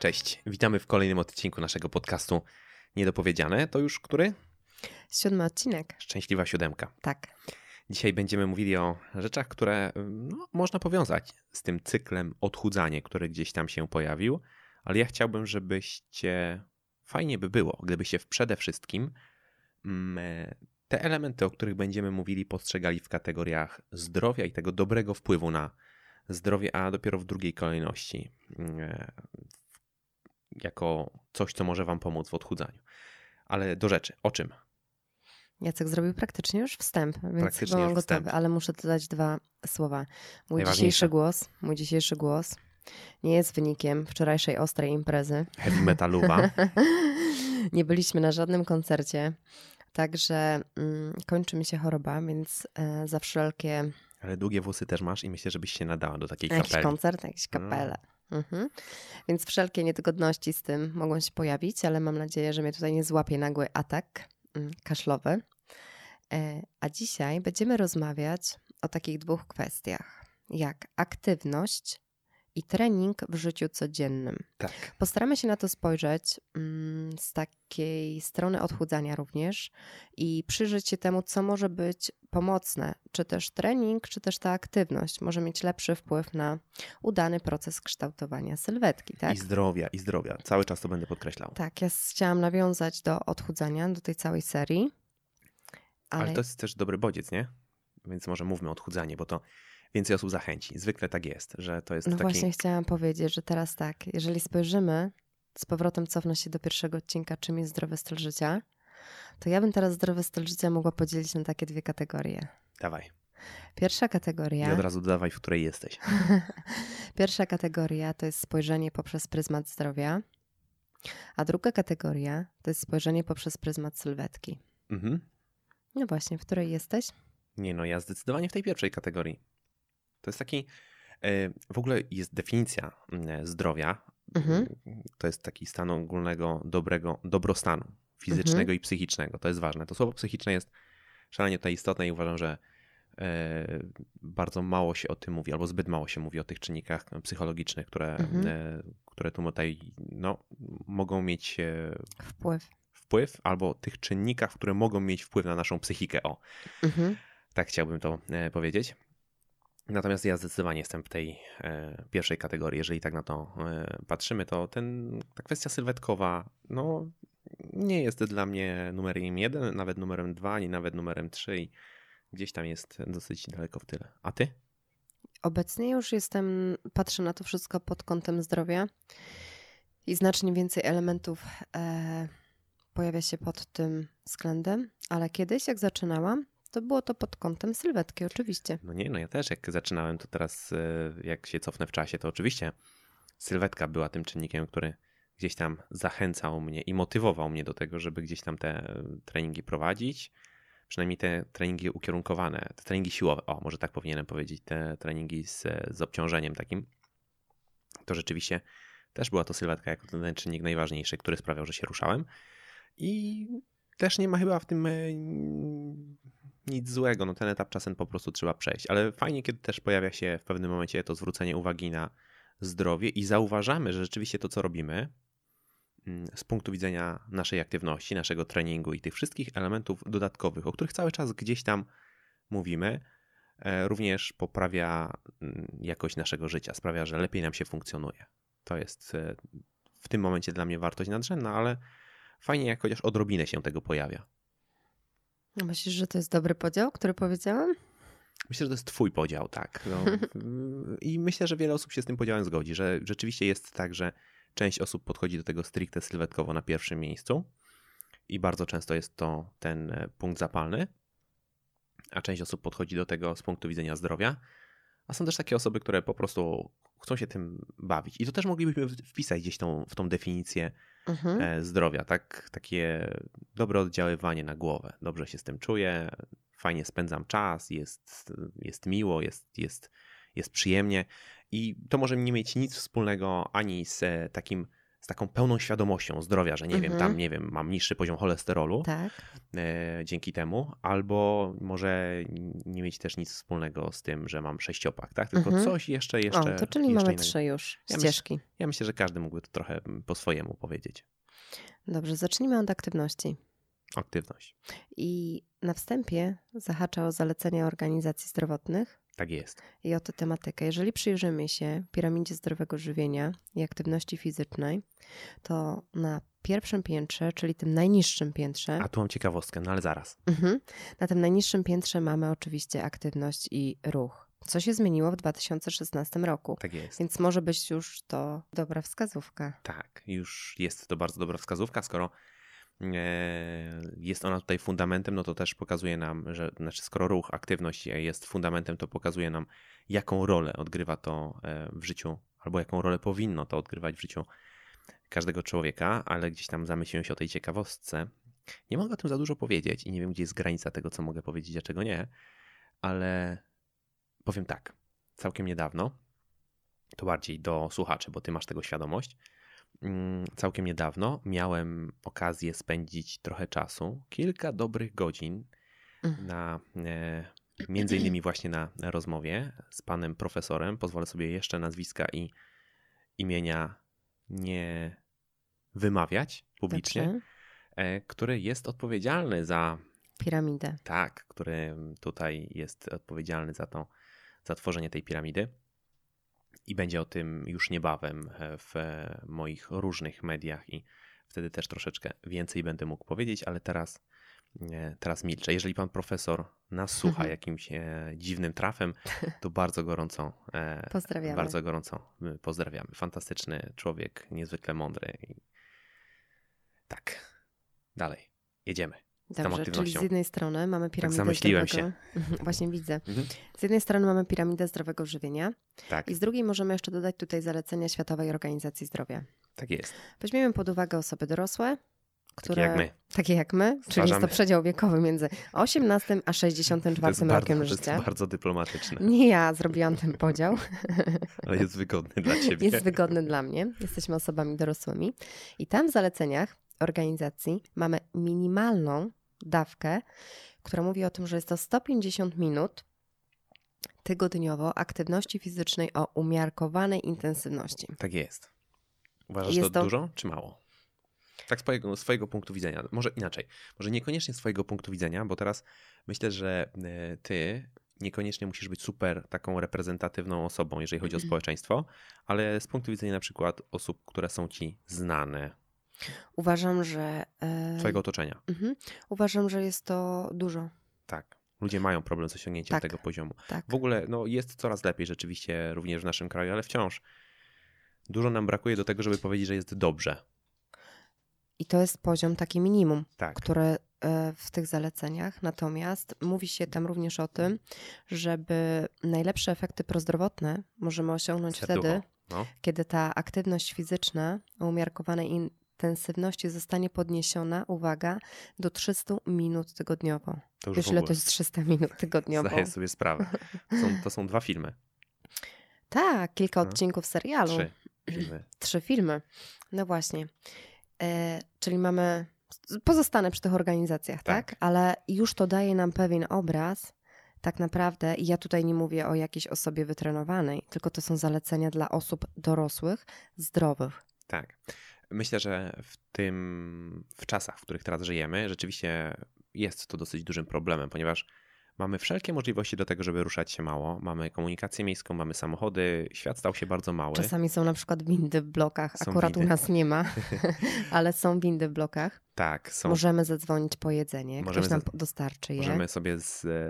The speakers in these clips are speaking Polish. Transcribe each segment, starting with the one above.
Cześć, witamy w kolejnym odcinku naszego podcastu Niedopowiedziane. To już który? Siódmy odcinek. Szczęśliwa siódemka. Tak. Dzisiaj będziemy mówili o rzeczach, które no, można powiązać z tym cyklem odchudzanie, który gdzieś tam się pojawił, ale ja chciałbym, żebyście, fajnie by było, gdybyście przede wszystkim mm, te elementy, o których będziemy mówili, postrzegali w kategoriach zdrowia i tego dobrego wpływu na zdrowie, a dopiero w drugiej kolejności mm, jako coś, co może Wam pomóc w odchudzaniu. Ale do rzeczy, o czym? Jacek zrobił praktycznie już wstęp, więc Praktycznie chyba gotowy, wstęp. ale muszę dodać dwa słowa. Mój dzisiejszy głos, mój dzisiejszy głos nie jest wynikiem wczorajszej ostrej imprezy. Heavy metaluwa. nie byliśmy na żadnym koncercie, także mm, kończy mi się choroba, więc e, za wszelkie Ale długie włosy też masz i myślę, żebyś się nadała do takiej jakiś kapeli. koncert, jakieś kapele. Mhm. Więc wszelkie niedogodności z tym mogą się pojawić, ale mam nadzieję, że mnie tutaj nie złapie nagły atak mm, kaszlowy. E, A dzisiaj będziemy rozmawiać o takich dwóch kwestiach, jak aktywność i trening w życiu codziennym. Tak. Postaramy się na to spojrzeć mm, z takiej strony odchudzania również i przyjrzeć się temu, co może być pomocne, czy też trening, czy też ta aktywność może mieć lepszy wpływ na udany proces kształtowania sylwetki, tak? I zdrowia, i zdrowia. Cały czas to będę podkreślał. Tak, ja chciałam nawiązać do odchudzania, do tej całej serii, Ale... ale, to jest też dobry bodziec, nie? Więc może mówmy o odchudzanie, bo to więcej osób zachęci. Zwykle tak jest, że to jest no taki... właśnie chciałam powiedzieć, że teraz tak, jeżeli spojrzymy, z powrotem cofnę się do pierwszego odcinka, czym jest zdrowy styl życia, to ja bym teraz zdrowy styl życia mogła podzielić na takie dwie kategorie. Dawaj. Pierwsza I kategoria, od razu dodawaj, w której jesteś. pierwsza kategoria to jest spojrzenie poprzez pryzmat zdrowia, a druga kategoria to jest spojrzenie poprzez pryzmat sylwetki. Mhm. No właśnie, w której jesteś? Nie no, ja zdecydowanie w tej pierwszej kategorii. To jest taki... e, W ogóle jest definicja mm, zdrowia. Mhm. To jest taki stan ogólnego dobrego, dobrostanu fizycznego Mhm. i psychicznego. To jest ważne. To słowo psychiczne jest szalenie tutaj istotne i uważam, że e, bardzo mało się o tym mówi, albo zbyt mało się mówi o tych czynnikach psychologicznych, które, Mhm. e, które tu tutaj no, mogą mieć e, Wpływ. wpływ, albo tych czynnikach, które mogą mieć wpływ na naszą psychikę. O, Mhm. tak chciałbym to e, powiedzieć. Natomiast ja zdecydowanie jestem w tej e, pierwszej kategorii. Jeżeli tak na to e, patrzymy, to ten, ta kwestia sylwetkowa no, nie jest dla mnie numerem jeden, nawet numerem dwa, ani nawet numerem trzy gdzieś tam jest dosyć daleko w tyle. A ty? Obecnie już jestem, patrzę na to wszystko pod kątem zdrowia i znacznie więcej elementów e, pojawia się pod tym względem, ale kiedyś, jak zaczynałam, to było to pod kątem sylwetki, oczywiście. No nie, no ja też jak zaczynałem, to teraz e, jak się cofnę w czasie, to oczywiście sylwetka była tym czynnikiem, który gdzieś tam zachęcał mnie i motywował mnie do tego, żeby gdzieś tam te treningi prowadzić. Przynajmniej te treningi ukierunkowane, te treningi siłowe, o może tak powinienem powiedzieć, te treningi z, z obciążeniem takim. To rzeczywiście też była to sylwetka jako ten czynnik najważniejszy, który sprawiał, że się ruszałem. I też nie ma chyba w tym e, nic złego. No ten etap czasem po prostu trzeba przejść. Ale fajnie, kiedy też pojawia się w pewnym momencie to zwrócenie uwagi na zdrowie i zauważamy, że rzeczywiście to, co robimy mm, z punktu widzenia naszej aktywności, naszego treningu i tych wszystkich elementów dodatkowych, o których cały czas gdzieś tam mówimy, e, również poprawia mm, jakość naszego życia, sprawia, że lepiej nam się funkcjonuje. To jest e, w tym momencie dla mnie wartość nadrzędna, ale fajnie, jak chociaż odrobinę się tego pojawia. Myślisz, że to jest dobry podział, który powiedziałam? Myślę, że to jest twój podział, tak. No, I myślę, że wiele osób się z tym podziałem zgodzi, że rzeczywiście jest tak, że część osób podchodzi do tego stricte sylwetkowo na pierwszym miejscu i bardzo często jest to ten e, punkt zapalny, a część osób podchodzi do tego z punktu widzenia zdrowia, a są też takie osoby, które po prostu chcą się tym bawić. I to też moglibyśmy wpisać gdzieś tą, w tą definicję Mhm. e, zdrowia, tak? Takie dobre oddziaływanie na głowę. Dobrze się z tym czuję, fajnie spędzam czas, jest, jest miło, jest, jest, jest przyjemnie. I to może nie mieć nic wspólnego ani z takim z taką pełną świadomością zdrowia, że nie Mhm. wiem, tam nie wiem, mam niższy poziom cholesterolu Tak. e, dzięki temu, albo może nie mieć też nic wspólnego z tym, że mam sześciopak, tak? Tylko Mhm. coś jeszcze, jeszcze. O, to czyli jeszcze mamy innego. trzy już Ja myślę- ścieżki. Ja myślę, że każdy mógłby to trochę mm, po swojemu powiedzieć. Dobrze, zacznijmy od aktywności. Aktywność. I na wstępie zahacza o zalecenia organizacji zdrowotnych Tak jest. i o tę tematykę. Jeżeli przyjrzymy się piramidzie zdrowego żywienia i aktywności fizycznej, to na pierwszym piętrze, czyli tym najniższym piętrze, A tu mam ciekawostkę, no ale zaraz. mhm, na tym najniższym piętrze mamy oczywiście aktywność i ruch. Co się zmieniło w 2016 roku? Tak jest. Więc może być już to dobra wskazówka. Tak, już jest to bardzo dobra wskazówka, skoro jest ona tutaj fundamentem, no to też pokazuje nam, że znaczy skoro ruch, aktywność jest fundamentem, to pokazuje nam, jaką rolę odgrywa to e, w życiu, albo jaką rolę powinno to odgrywać w życiu każdego człowieka, ale gdzieś tam zamyśliłem się o tej ciekawostce. Nie mogę o tym za dużo powiedzieć i nie wiem, gdzie jest granica tego, co mogę powiedzieć, a czego nie, ale powiem tak, całkiem niedawno, to bardziej do słuchaczy, bo ty masz tego świadomość, całkiem niedawno miałem okazję spędzić trochę czasu, kilka dobrych godzin Mhm. na e, między innymi właśnie na rozmowie z panem profesorem. Pozwolę sobie jeszcze nazwiska i imienia nie wymawiać publicznie, Dobrze. e, który jest odpowiedzialny za Piramidę. tak, który tutaj jest odpowiedzialny za to, za tworzenie tej piramidy. I będzie o tym już niebawem e, w e, moich różnych mediach i wtedy też troszeczkę więcej będę mógł powiedzieć, ale teraz, e, teraz milczę. Jeżeli pan profesor nas słucha Mhm. jakimś dziwnym trafem, to bardzo gorąco, Pozdrawiamy. bardzo gorąco pozdrawiamy. Fantastyczny człowiek, niezwykle mądry. Tak, dalej, jedziemy. Dobrze, czyli z jednej strony mamy piramidę zamyśliłem zdrowego... Mhm, Właśnie widzę. Mhm. Z jednej strony mamy piramidę zdrowego żywienia Tak, i z drugiej możemy jeszcze dodać tutaj zalecenia Światowej Organizacji Zdrowia. tak jest. Weźmiemy pod uwagę osoby dorosłe, które... jak my. Takie jak my, czyli jest to Stwarzamy- przedział wiekowy między 18 a 64 To rokiem bardzo, to życia. jest bardzo dyplomatyczne, Nie ja zrobiłam ten podział. ale jest wygodny dla ciebie. Jest wygodny dla mnie. Jesteśmy osobami dorosłymi. I tam w zaleceniach organizacji mamy minimalną dawkę, która mówi o tym, że jest to 150 minut tygodniowo aktywności fizycznej o umiarkowanej intensywności. Tak jest. Uważasz Jest to, to- dużo, czy mało? Tak z swojego, swojego punktu widzenia. Może inaczej. Może niekoniecznie z swojego punktu widzenia, bo teraz myślę, że e, ty niekoniecznie musisz być super taką reprezentatywną osobą, jeżeli chodzi o społeczeństwo, ale z punktu widzenia na przykład osób, które są ci znane, Uważam, że. e, twojego otoczenia. mhm. Uważam, że jest to dużo. Tak. Ludzie mają problem z osiągnięciem Tak. tego poziomu. Tak. W ogóle no, jest coraz lepiej rzeczywiście również w naszym kraju, ale wciąż dużo nam brakuje do tego, żeby powiedzieć, że jest dobrze. I to jest poziom taki minimum. Tak. które e, w tych zaleceniach. Natomiast mówi się tam również o tym, żeby najlepsze efekty prozdrowotne możemy osiągnąć Serducho. wtedy, No, kiedy ta aktywność fizyczna o umiarkowanej intensywności zostanie podniesiona, uwaga, do 300 minut tygodniowo. to już Wiesz, ile to jest 300 minut tygodniowo? Zdaję sobie sprawę. To są, to są dwa filmy. Tak, kilka No. odcinków serialu. Trzy filmy. Trzy filmy. No właśnie. E, czyli mamy. Pozostanę przy tych organizacjach, tak. Tak. Ale już to daje nam pewien obraz, tak naprawdę. I ja tutaj nie mówię o jakiejś osobie wytrenowanej, tylko to są zalecenia dla osób dorosłych, zdrowych. Tak. Myślę, że w tym, w czasach, w których teraz żyjemy, rzeczywiście jest to dosyć dużym problemem, ponieważ mamy wszelkie możliwości do tego, żeby ruszać się mało. Mamy komunikację miejską, mamy samochody, świat stał się bardzo mały. Czasami są na przykład windy w blokach. Są Akurat u windy. nas nie ma, ale są windy w blokach. Tak, są Możemy zadzwonić po jedzenie. Możemy Ktoś nam dostarczy je. Możemy sobie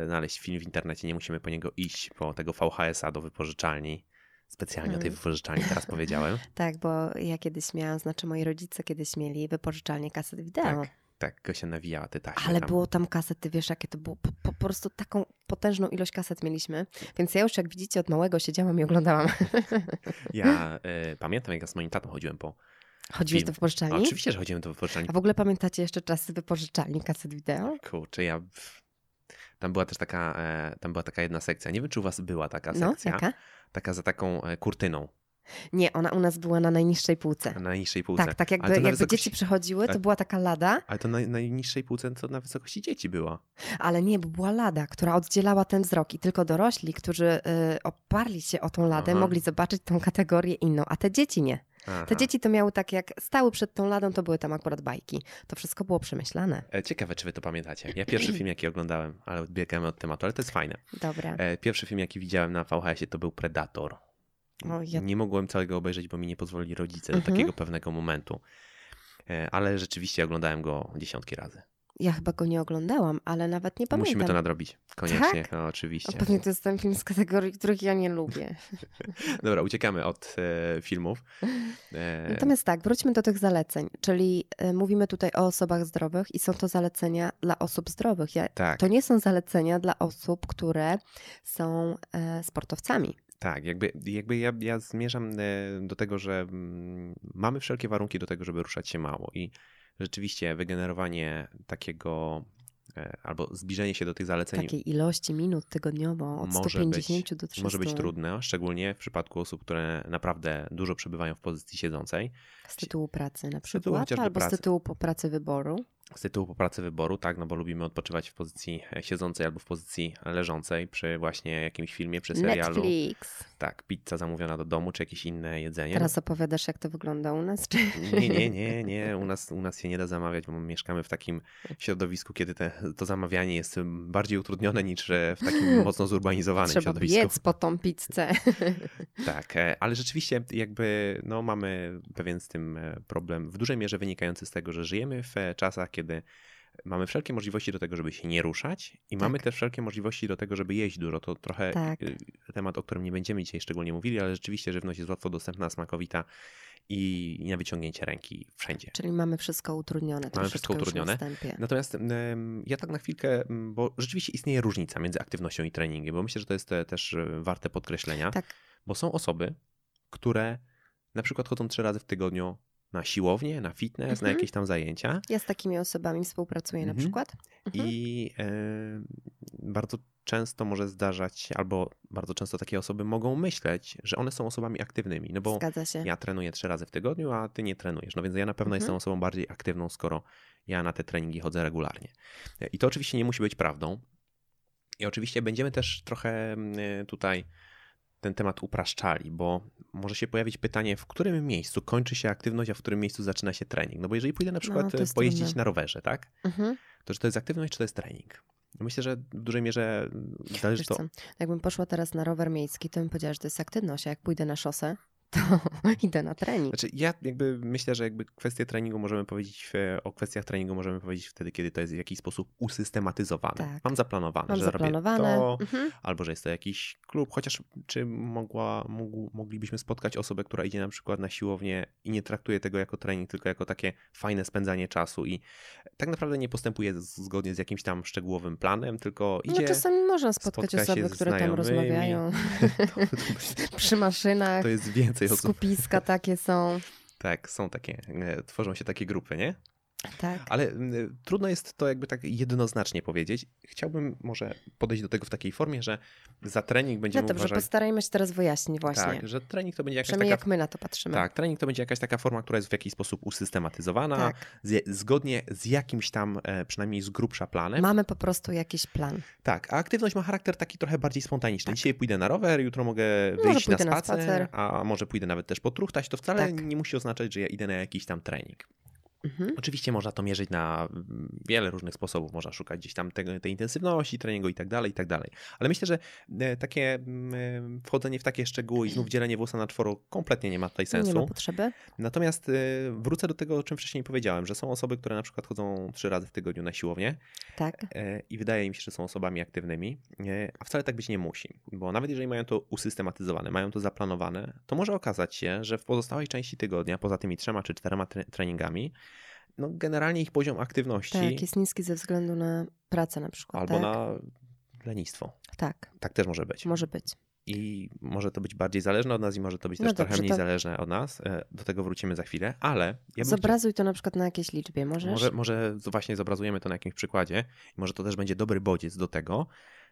znaleźć film w internecie, nie musimy po niego iść, po tego VHS-a do wypożyczalni. Specjalnie o tej Mm. wypożyczalni teraz powiedziałem. Tak, bo ja kiedyś miałam, znaczy moi rodzice kiedyś mieli wypożyczalnię kaset wideo. Tak, tak, go się nawijała te taśmy Ale tam. było tam kasety, wiesz, jakie to było. Po, po, po prostu taką potężną ilość kaset mieliśmy. Więc ja już, jak widzicie, od małego siedziałam i oglądałam. Ja e, pamiętam, jak ja z moim tatą chodziłem po... Chodziłeś Film. do wypożyczalni? Oczywiście, że chodziłem do wypożyczalni. A w ogóle pamiętacie jeszcze czasy wypożyczalni kaset wideo? Kurczę, ja... Tam była też taka, e, tam była taka jedna sekcja. Nie wiem, czy u was była taka No, sekcja. jaka? Taka za taką e, kurtyną. Nie, ona u nas była na najniższej półce. Na najniższej półce. Tak, tak jakby, jakby wysokości- dzieci przychodziły, to była taka lada, Ale to na najniższej półce to na wysokości dzieci była. ale nie, bo była lada, która oddzielała ten wzrok i tylko dorośli, którzy y, oparli się o tą ladę, Aha. mogli zobaczyć tą kategorię inną, a te dzieci nie. Aha. Te dzieci to miały tak, jak stały przed tą ladą, to były tam akurat bajki. To wszystko było przemyślane. E, Ciekawe, czy wy to pamiętacie. Ja pierwszy film, jaki oglądałem, ale odbiegamy od tematu, ale to jest fajne. Dobra. E, Pierwszy film, jaki widziałem na VHS-ie, to był Predator. O, ja- Nie mogłem całego obejrzeć, bo mi nie pozwolili rodzice do Mhm. takiego pewnego momentu. E, Ale rzeczywiście oglądałem go dziesiątki razy. Ja chyba go nie oglądałam, ale nawet nie pamiętam. Musimy to nadrobić. Koniecznie, no, oczywiście. O, Pewnie to jest ten film z kategorii, których ja nie lubię. Dobra, uciekamy od e, filmów. E, Natomiast tak, wróćmy do tych zaleceń. Czyli y, mówimy tutaj o osobach zdrowych i są to zalecenia dla osób zdrowych. Ja, tak, to nie są zalecenia dla osób, które są e, sportowcami. tak. Jakby, jakby ja, ja zmierzam e, do tego, że mm, mamy wszelkie warunki do tego, żeby ruszać się mało i rzeczywiście wygenerowanie takiego e, albo zbliżenie się do tych zaleceń Takiej ilości minut tygodniowo od Może 150 do 300. może być trudne, szczególnie w przypadku osób, które naprawdę dużo przebywają w pozycji siedzącej. Z tytułu pracy na tytułu przykład, chociażby albo pracy. z tytułu po pracy wyboru. Z tytułu po pracy wyboru, tak, no bo lubimy odpoczywać w pozycji e, siedzącej albo w pozycji leżącej przy właśnie jakimś filmie, przy serialu. Netflix. Tak, pizza zamówiona do domu, czy jakieś inne jedzenie. Teraz opowiadasz, jak to wygląda u nas? Czy... Nie, nie, nie, nie. U nas, u nas się nie da zamawiać, bo my mieszkamy w takim środowisku, kiedy te, to zamawianie jest bardziej utrudnione niż e, w takim mocno zurbanizowanym Trzeba środowisku. biec po tą pizzę. Tak, e, ale rzeczywiście jakby no, mamy pewien z tym problem w dużej mierze wynikający z tego, że żyjemy w czasach, kiedy mamy wszelkie możliwości do tego, żeby się nie ruszać i mamy też wszelkie możliwości do tego, żeby jeść dużo. To trochę Tak. e, temat, o którym nie będziemy dzisiaj szczególnie mówili, ale rzeczywiście żywność jest łatwo dostępna, smakowita i na wyciągnięcie ręki wszędzie. Czyli mamy wszystko utrudnione. troszeczkę wszystko utrudnione. Natomiast ja tak na chwilkę, bo rzeczywiście istnieje różnica między aktywnością i treningiem, bo myślę, że to jest e, też e, warte podkreślenia. Tak. Bo są osoby, które na przykład chodzą trzy razy w tygodniu na siłownię, na fitness, na Mhm. jakieś tam zajęcia Ja z takimi osobami współpracuję na Mhm. przykład. Mhm. i e, bardzo często może zdarzać, albo bardzo często takie osoby mogą myśleć, że one są osobami aktywnymi, no bo Zgadza się. ja trenuję trzy razy w tygodniu, a ty nie trenujesz. No więc ja na pewno Mhm. jestem osobą bardziej aktywną, skoro ja na te treningi chodzę regularnie. I to oczywiście nie musi być prawdą. I oczywiście będziemy też trochę mm, tutaj ten temat upraszczali, bo może się pojawić pytanie, w którym miejscu kończy się aktywność, a w którym miejscu zaczyna się trening. No bo jeżeli pójdę na przykład to jest pojeździć trudne. na rowerze, tak? Mhm. To czy to jest aktywność, czy to jest trening? No Myślę, że w dużej mierze zależy Wiesz to. co, jakbym poszła teraz na rower miejski, to bym powiedziała, że to jest aktywność, a jak pójdę na szosę, to idę na trening. Znaczy, ja jakby myślę, że jakby kwestie treningu możemy powiedzieć, o kwestiach treningu możemy powiedzieć wtedy, kiedy to jest w jakiś sposób usystematyzowane. Tak. Mam zaplanowane, Mam że zaplanowane. robię to, Mhm. albo że jest to jakiś klub, chociaż czy mogła, mógł, moglibyśmy spotkać osobę, która idzie na przykład na siłownię i nie traktuje tego jako trening, tylko jako takie fajne spędzanie czasu i tak naprawdę nie postępuje zgodnie z jakimś tam szczegółowym planem, tylko No idzie... czasami można spotkać spotka osoby, które tam rozmawiają to, to, przy maszynach. to jest więcej osób. Skupiska takie są. Tak, są takie, e, tworzą się takie grupy, nie? Tak. Ale mm, trudno jest to jakby tak jednoznacznie powiedzieć. Chciałbym może podejść do tego w takiej formie, że za trening będziemy No dobrze, uważać... postarajmy się teraz wyjaśnić właśnie. Tak, że trening to będzie jakaś Przynajmniej taka... jak my na to patrzymy. Tak, trening to będzie jakaś taka forma, która jest w jakiś sposób usystematyzowana, Tak. z, zgodnie z jakimś tam, e, przynajmniej z grubsza planem. Mamy po prostu jakiś plan. Tak, a aktywność ma charakter taki trochę bardziej spontaniczny. Tak. Dzisiaj pójdę na rower, jutro mogę wyjść na pójdę na spacer, spacer. a może pójdę nawet też potruchtać. To wcale Tak. nie musi oznaczać, że ja idę na jakiś tam trening. Mhm. Oczywiście można to mierzyć na mm, wiele różnych sposobów. Można szukać gdzieś tam tego, tej intensywności treningu i tak dalej, i tak dalej. Ale myślę, że e, takie mm, e, wchodzenie w takie szczegóły i znów dzielenie włosa na czworo kompletnie nie ma tutaj Nie ma sensu. potrzeby. Natomiast e, wrócę do tego, o czym wcześniej powiedziałem, że są osoby, które na przykład chodzą trzy razy w tygodniu na siłownię Tak. i wydaje mi się, że są osobami aktywnymi, a wcale tak być nie musi. Bo nawet jeżeli mają to usystematyzowane, mają to zaplanowane, to może okazać się, że w pozostałej części tygodnia, poza tymi trzema czy czterema tre- treningami, no generalnie ich poziom aktywności Tak, jest niski ze względu na pracę na przykład. albo tak? na lenistwo. Tak, Tak też może być. może być. I może to być bardziej zależne od nas i może to być No też trochę dobrze, mniej to- zależne od nas. E, Do tego wrócimy za chwilę, ale ja Zobrazuj to na przykład na jakiejś liczbie, możesz? Może, może właśnie zobrazujemy to na jakimś przykładzie i może to też będzie dobry bodziec do tego,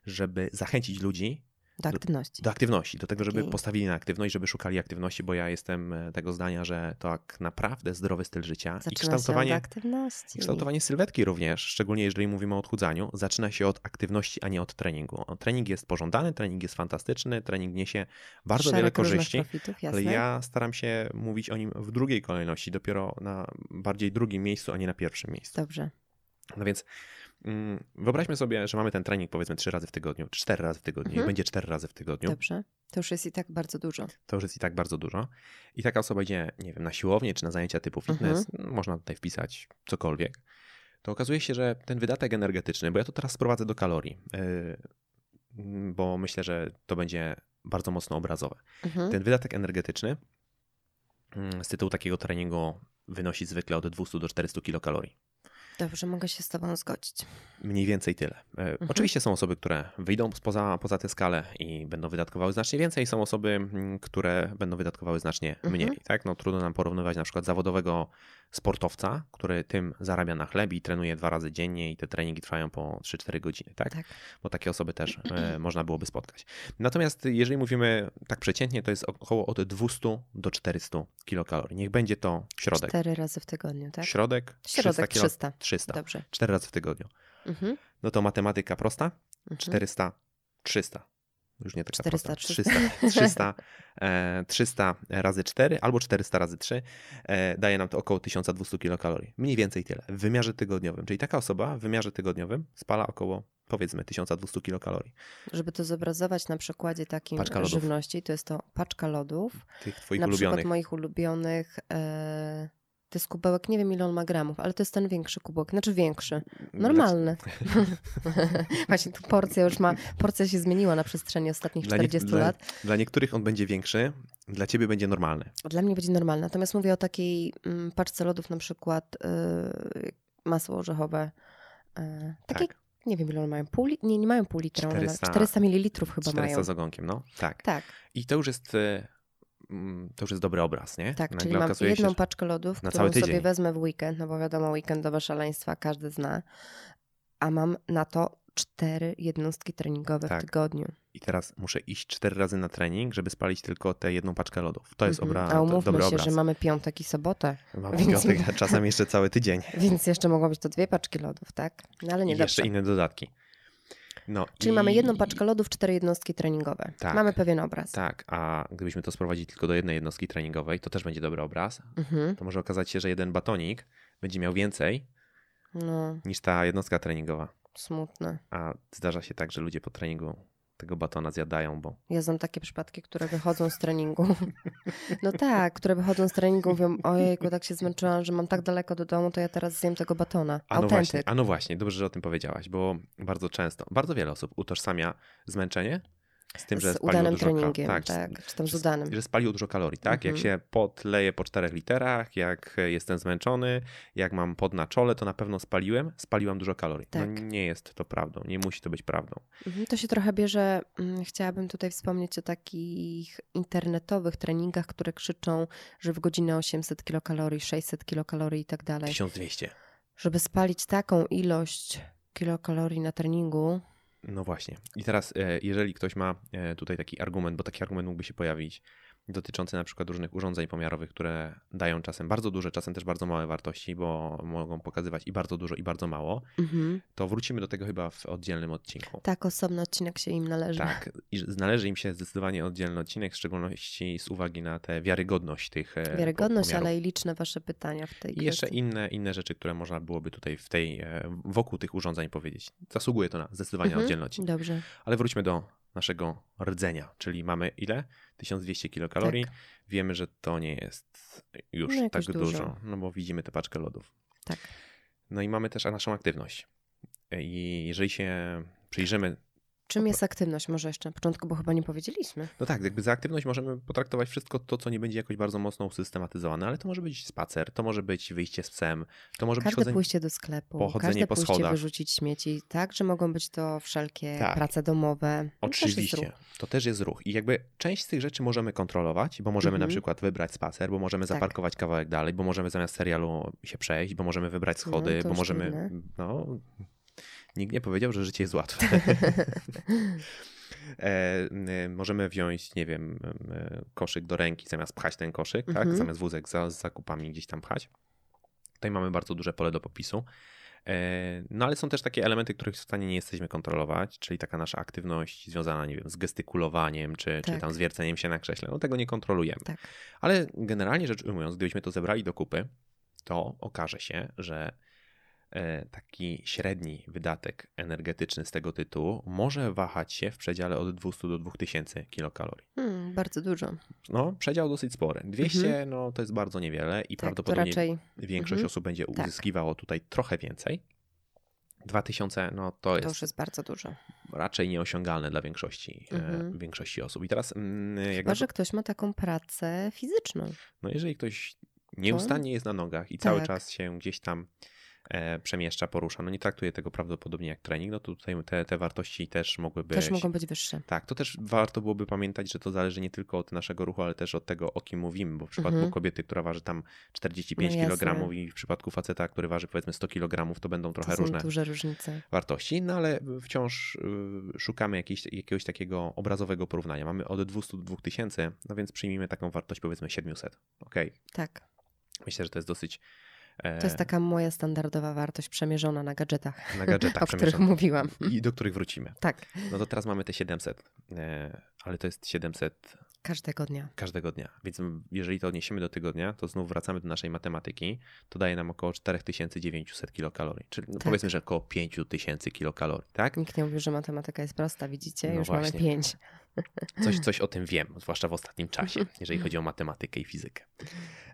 żeby zachęcić ludzi Do aktywności. Do aktywności, do tego, żeby Okej. postawili na aktywność, żeby szukali aktywności, bo ja jestem e, tego zdania, że to tak naprawdę zdrowy styl życia i Zaczyna się od kształtowanie, aktywności. kształtowanie sylwetki również, szczególnie jeżeli mówimy o odchudzaniu, zaczyna się od aktywności, a nie od treningu. Trening jest pożądany, trening jest fantastyczny, trening niesie bardzo wiele Szereg różnych korzyści, Profitów, ale ja staram się mówić o nim w drugiej kolejności, dopiero na bardziej drugim miejscu, a nie na pierwszym miejscu. Dobrze. No więc wyobraźmy sobie, że mamy ten trening powiedzmy trzy razy w tygodniu, czy cztery razy w tygodniu, Mhm. będzie cztery razy w tygodniu. Dobrze. To już jest i tak bardzo dużo. To już jest i tak bardzo dużo. I taka osoba idzie, nie wiem, na siłownię czy na zajęcia typu fitness, Mhm. można tutaj wpisać cokolwiek. To okazuje się, że ten wydatek energetyczny, bo ja to teraz sprowadzę do kalorii, yy, bo myślę, że to będzie bardzo mocno obrazowe. Mhm. Ten wydatek energetyczny mm, z tytułu takiego treningu wynosi zwykle od 200 do 400 kilokalorii. Dobrze, mogę się z Tobą zgodzić. Mniej więcej tyle. E, Oczywiście są osoby, które wyjdą poza, poza tę skalę i będą wydatkowały znacznie więcej, są osoby, które będą wydatkowały znacznie Mhm. mniej. Tak? No, trudno nam porównywać na przykład zawodowego sportowca, który tym zarabia na chleb i trenuje dwa razy dziennie i te treningi trwają po 3-4 godziny. Tak? Tak. Bo takie osoby też e, można byłoby spotkać. Natomiast jeżeli mówimy tak przeciętnie, to jest około od 200 do 400 kilokalorii. Niech będzie to środek. Cztery razy w tygodniu, tak? Środek, 300 Środek kilo- 300. 300. Dobrze. 4 razy w tygodniu. Mhm. No to matematyka prosta. Mhm. 400, 300. Już nie taka 400, prosta. 300. 300, 300, e, 300 razy 4 albo 400 razy 3 e, daje nam to około 1200 kilokalorii. Mniej więcej tyle w wymiarze tygodniowym. Czyli taka osoba w wymiarze tygodniowym spala około powiedzmy 1200 kilokalorii. Żeby to zobrazować na przykładzie takim żywności, to jest to paczka lodów. Tych twoich na ulubionych. przykład moich ulubionych. E, to jest kubełek, nie wiem ile on ma gramów, ale to jest ten większy kubełek, znaczy większy, normalny. Właśnie tu porcja już ma, porcja się zmieniła na przestrzeni ostatnich Dla, nie, 40 dla, lat. dla niektórych on będzie większy, dla ciebie będzie normalny. Dla mnie będzie normalny. Natomiast mówię o takiej mm, paczce lodów, na przykład y, masło orzechowe. Y, takie, Tak. nie wiem ile one mają, pół li- nie, nie mają pół litra, 400, 400 400 ml chyba 400 mają. z ogonkiem, no tak. Tak, I to już jest mm, to już jest dobry obraz, nie? tak, Nagle czyli mam jedną się, paczkę lodów, na którą sobie wezmę w weekend, no bo wiadomo, weekendowe szaleństwa każdy zna, a mam na to cztery jednostki treningowe Tak. w tygodniu. I teraz muszę iść cztery razy na trening, żeby spalić tylko tę jedną paczkę lodów. To jest Mhm. obra- A umówmy dobry się, obraz. że mamy piątek i sobotę, Mamy więc- piątek, a czasem jeszcze cały tydzień. więc jeszcze mogą być to dwie paczki lodów, tak? No ale I nie jeszcze dobrze. inne dodatki. No, Czyli i- mamy jedną paczkę lodów, cztery jednostki treningowe. Tak. Mamy pewien obraz. Tak, a gdybyśmy to sprowadzili tylko do jednej jednostki treningowej, to też będzie dobry obraz. Mhm. To może okazać się, że jeden batonik będzie miał więcej No, niż ta jednostka treningowa. smutne. A zdarza się tak, że ludzie po treningu tego batona zjadają, bo Ja znam takie przypadki, które wychodzą z treningu. No tak, które wychodzą z treningu, mówią, ojejku, tak się zmęczyłam, że mam tak daleko do domu, to ja teraz zjem tego batona. A no właśnie, a no właśnie, dobrze, że o tym powiedziałaś, bo bardzo często, bardzo wiele osób utożsamia zmęczenie z tym, że z udanym dużo treningiem, tak, tak, czy tam z że- udanym. Że spaliło dużo kalorii, tak? Jak Mhm. się podleję po czterech literach, jak jestem zmęczony, jak mam pod na czole, to na pewno spaliłem, spaliłam dużo kalorii. Tak. No nie jest to prawdą, nie musi to być prawdą. Mhm, To się trochę bierze, mm, chciałabym tutaj wspomnieć o takich internetowych treningach, które krzyczą, że w godzinę 800 kilokalorii, 600 kilokalorii i tak dalej. 1200. Żeby spalić taką ilość kilokalorii na treningu, No właśnie. I teraz, e, jeżeli ktoś ma e, tutaj taki argument, bo taki argument mógłby się pojawić, dotyczący na przykład różnych urządzeń pomiarowych, które dają czasem bardzo duże, czasem też bardzo małe wartości, bo mogą pokazywać i bardzo dużo, i bardzo mało, mhm. to wrócimy do tego chyba w oddzielnym odcinku. tak osobny odcinek się im należy. Tak, i należy im się zdecydowanie oddzielny odcinek, w szczególności z uwagi na tę wiarygodność tych e, Wiarygodność, pomiarów. ale i liczne wasze pytania w tej I jeszcze inne, inne rzeczy, które można byłoby tutaj w tej, e, wokół tych urządzeń powiedzieć. Zasługuje to na zdecydowanie Mhm, oddzielny odcinek. Dobrze. Ale wróćmy do naszego rdzenia, czyli mamy ile? 1200 kilokalorii. Tak. Wiemy, że to nie jest już No, tak dużo. dużo. no bo widzimy tę paczkę lodów. Tak. No i mamy też naszą aktywność. I jeżeli się przyjrzymy, Czym jest aktywność? Może jeszcze na początku, bo chyba nie powiedzieliśmy. no tak, jakby za aktywność możemy potraktować wszystko to, co nie będzie jakoś bardzo mocno usystematyzowane, ale to może być spacer, to może być wyjście z psem, to może być Każde chodzenie... pójście do sklepu, pochodzenie każde po pójście schodach. wyrzucić śmieci, tak? Że mogą być to wszelkie Tak. prace domowe. No, też Oczywiście, ruch. to też jest ruch. I jakby część z tych rzeczy możemy kontrolować, bo możemy na Mhm. przykład wybrać spacer, bo możemy Tak. zaparkować kawałek dalej, bo możemy zamiast serialu się przejść, bo możemy wybrać schody, No, bo możemy. trudne. No, nikt nie powiedział, że życie jest łatwe. E, możemy wziąć, nie wiem, koszyk do ręki, zamiast pchać ten koszyk, tak? Mhm. Zamiast wózek za, z zakupami gdzieś tam pchać. Tutaj mamy bardzo duże pole do popisu. E, no ale są też takie elementy, których w stanie nie jesteśmy kontrolować, czyli taka nasza aktywność związana, nie wiem, z gestykulowaniem, czy, czy Tak. tam zwierceniem się na krześle. No tego nie kontrolujemy. Tak. Ale generalnie rzecz ujmując, gdybyśmy to zebrali do kupy, to okaże się, że e, taki średni wydatek energetyczny z tego tytułu może wahać się w przedziale od 200 do 2000 kilokalorii. Hmm, bardzo dużo. No, przedział dosyć spory. 200 no, to jest bardzo niewiele i Tak, to prawdopodobnie raczej większość Mhm. osób będzie Tak. uzyskiwało tutaj trochę więcej. 2000 no, to to jest już jest bardzo dużo. raczej nieosiągalne dla większości, e, Mhm. większości osób. I teraz mm, jak Chyba, na to, że ktoś ma taką pracę fizyczną. no, jeżeli ktoś nieustannie jest na nogach i cały Tak. czas się gdzieś tam e, przemieszcza, porusza, no nie traktuje tego prawdopodobnie jak trening, no to tutaj te, te wartości też mogłyby Też mogą być wyższe. Tak, to też warto byłoby pamiętać, że to zależy nie tylko od naszego ruchu, ale też od tego, o kim mówimy, bo w przypadku Mhm. kobiety, która waży tam 45 No kg i w przypadku faceta, który waży powiedzmy 100 kg, to będą trochę to różne duże różnice. wartości, no ale wciąż y, szukamy jakiejś, jakiegoś takiego obrazowego porównania. Mamy od 200 do 2000, no więc przyjmijmy taką wartość powiedzmy 700. Okej, Tak. myślę, że to jest dosyć e, To jest taka moja standardowa wartość przemierzona na gadżetach, na gadżetach o których mówiłam. i do których wrócimy. Tak, No to teraz mamy te 700, e, ale to jest 700 każdego dnia. każdego dnia. Więc jeżeli to odniesiemy do tygodnia, to znów wracamy do naszej matematyki. To daje nam około 4900 kilokalorii. Czyli no Tak. powiedzmy, że około 5000 kilokalorii, tak? Nikt nie mówi, że matematyka jest prosta, widzicie? No Już właśnie. mamy pięć. Coś, coś o tym wiem, zwłaszcza w ostatnim czasie, jeżeli chodzi o matematykę i fizykę.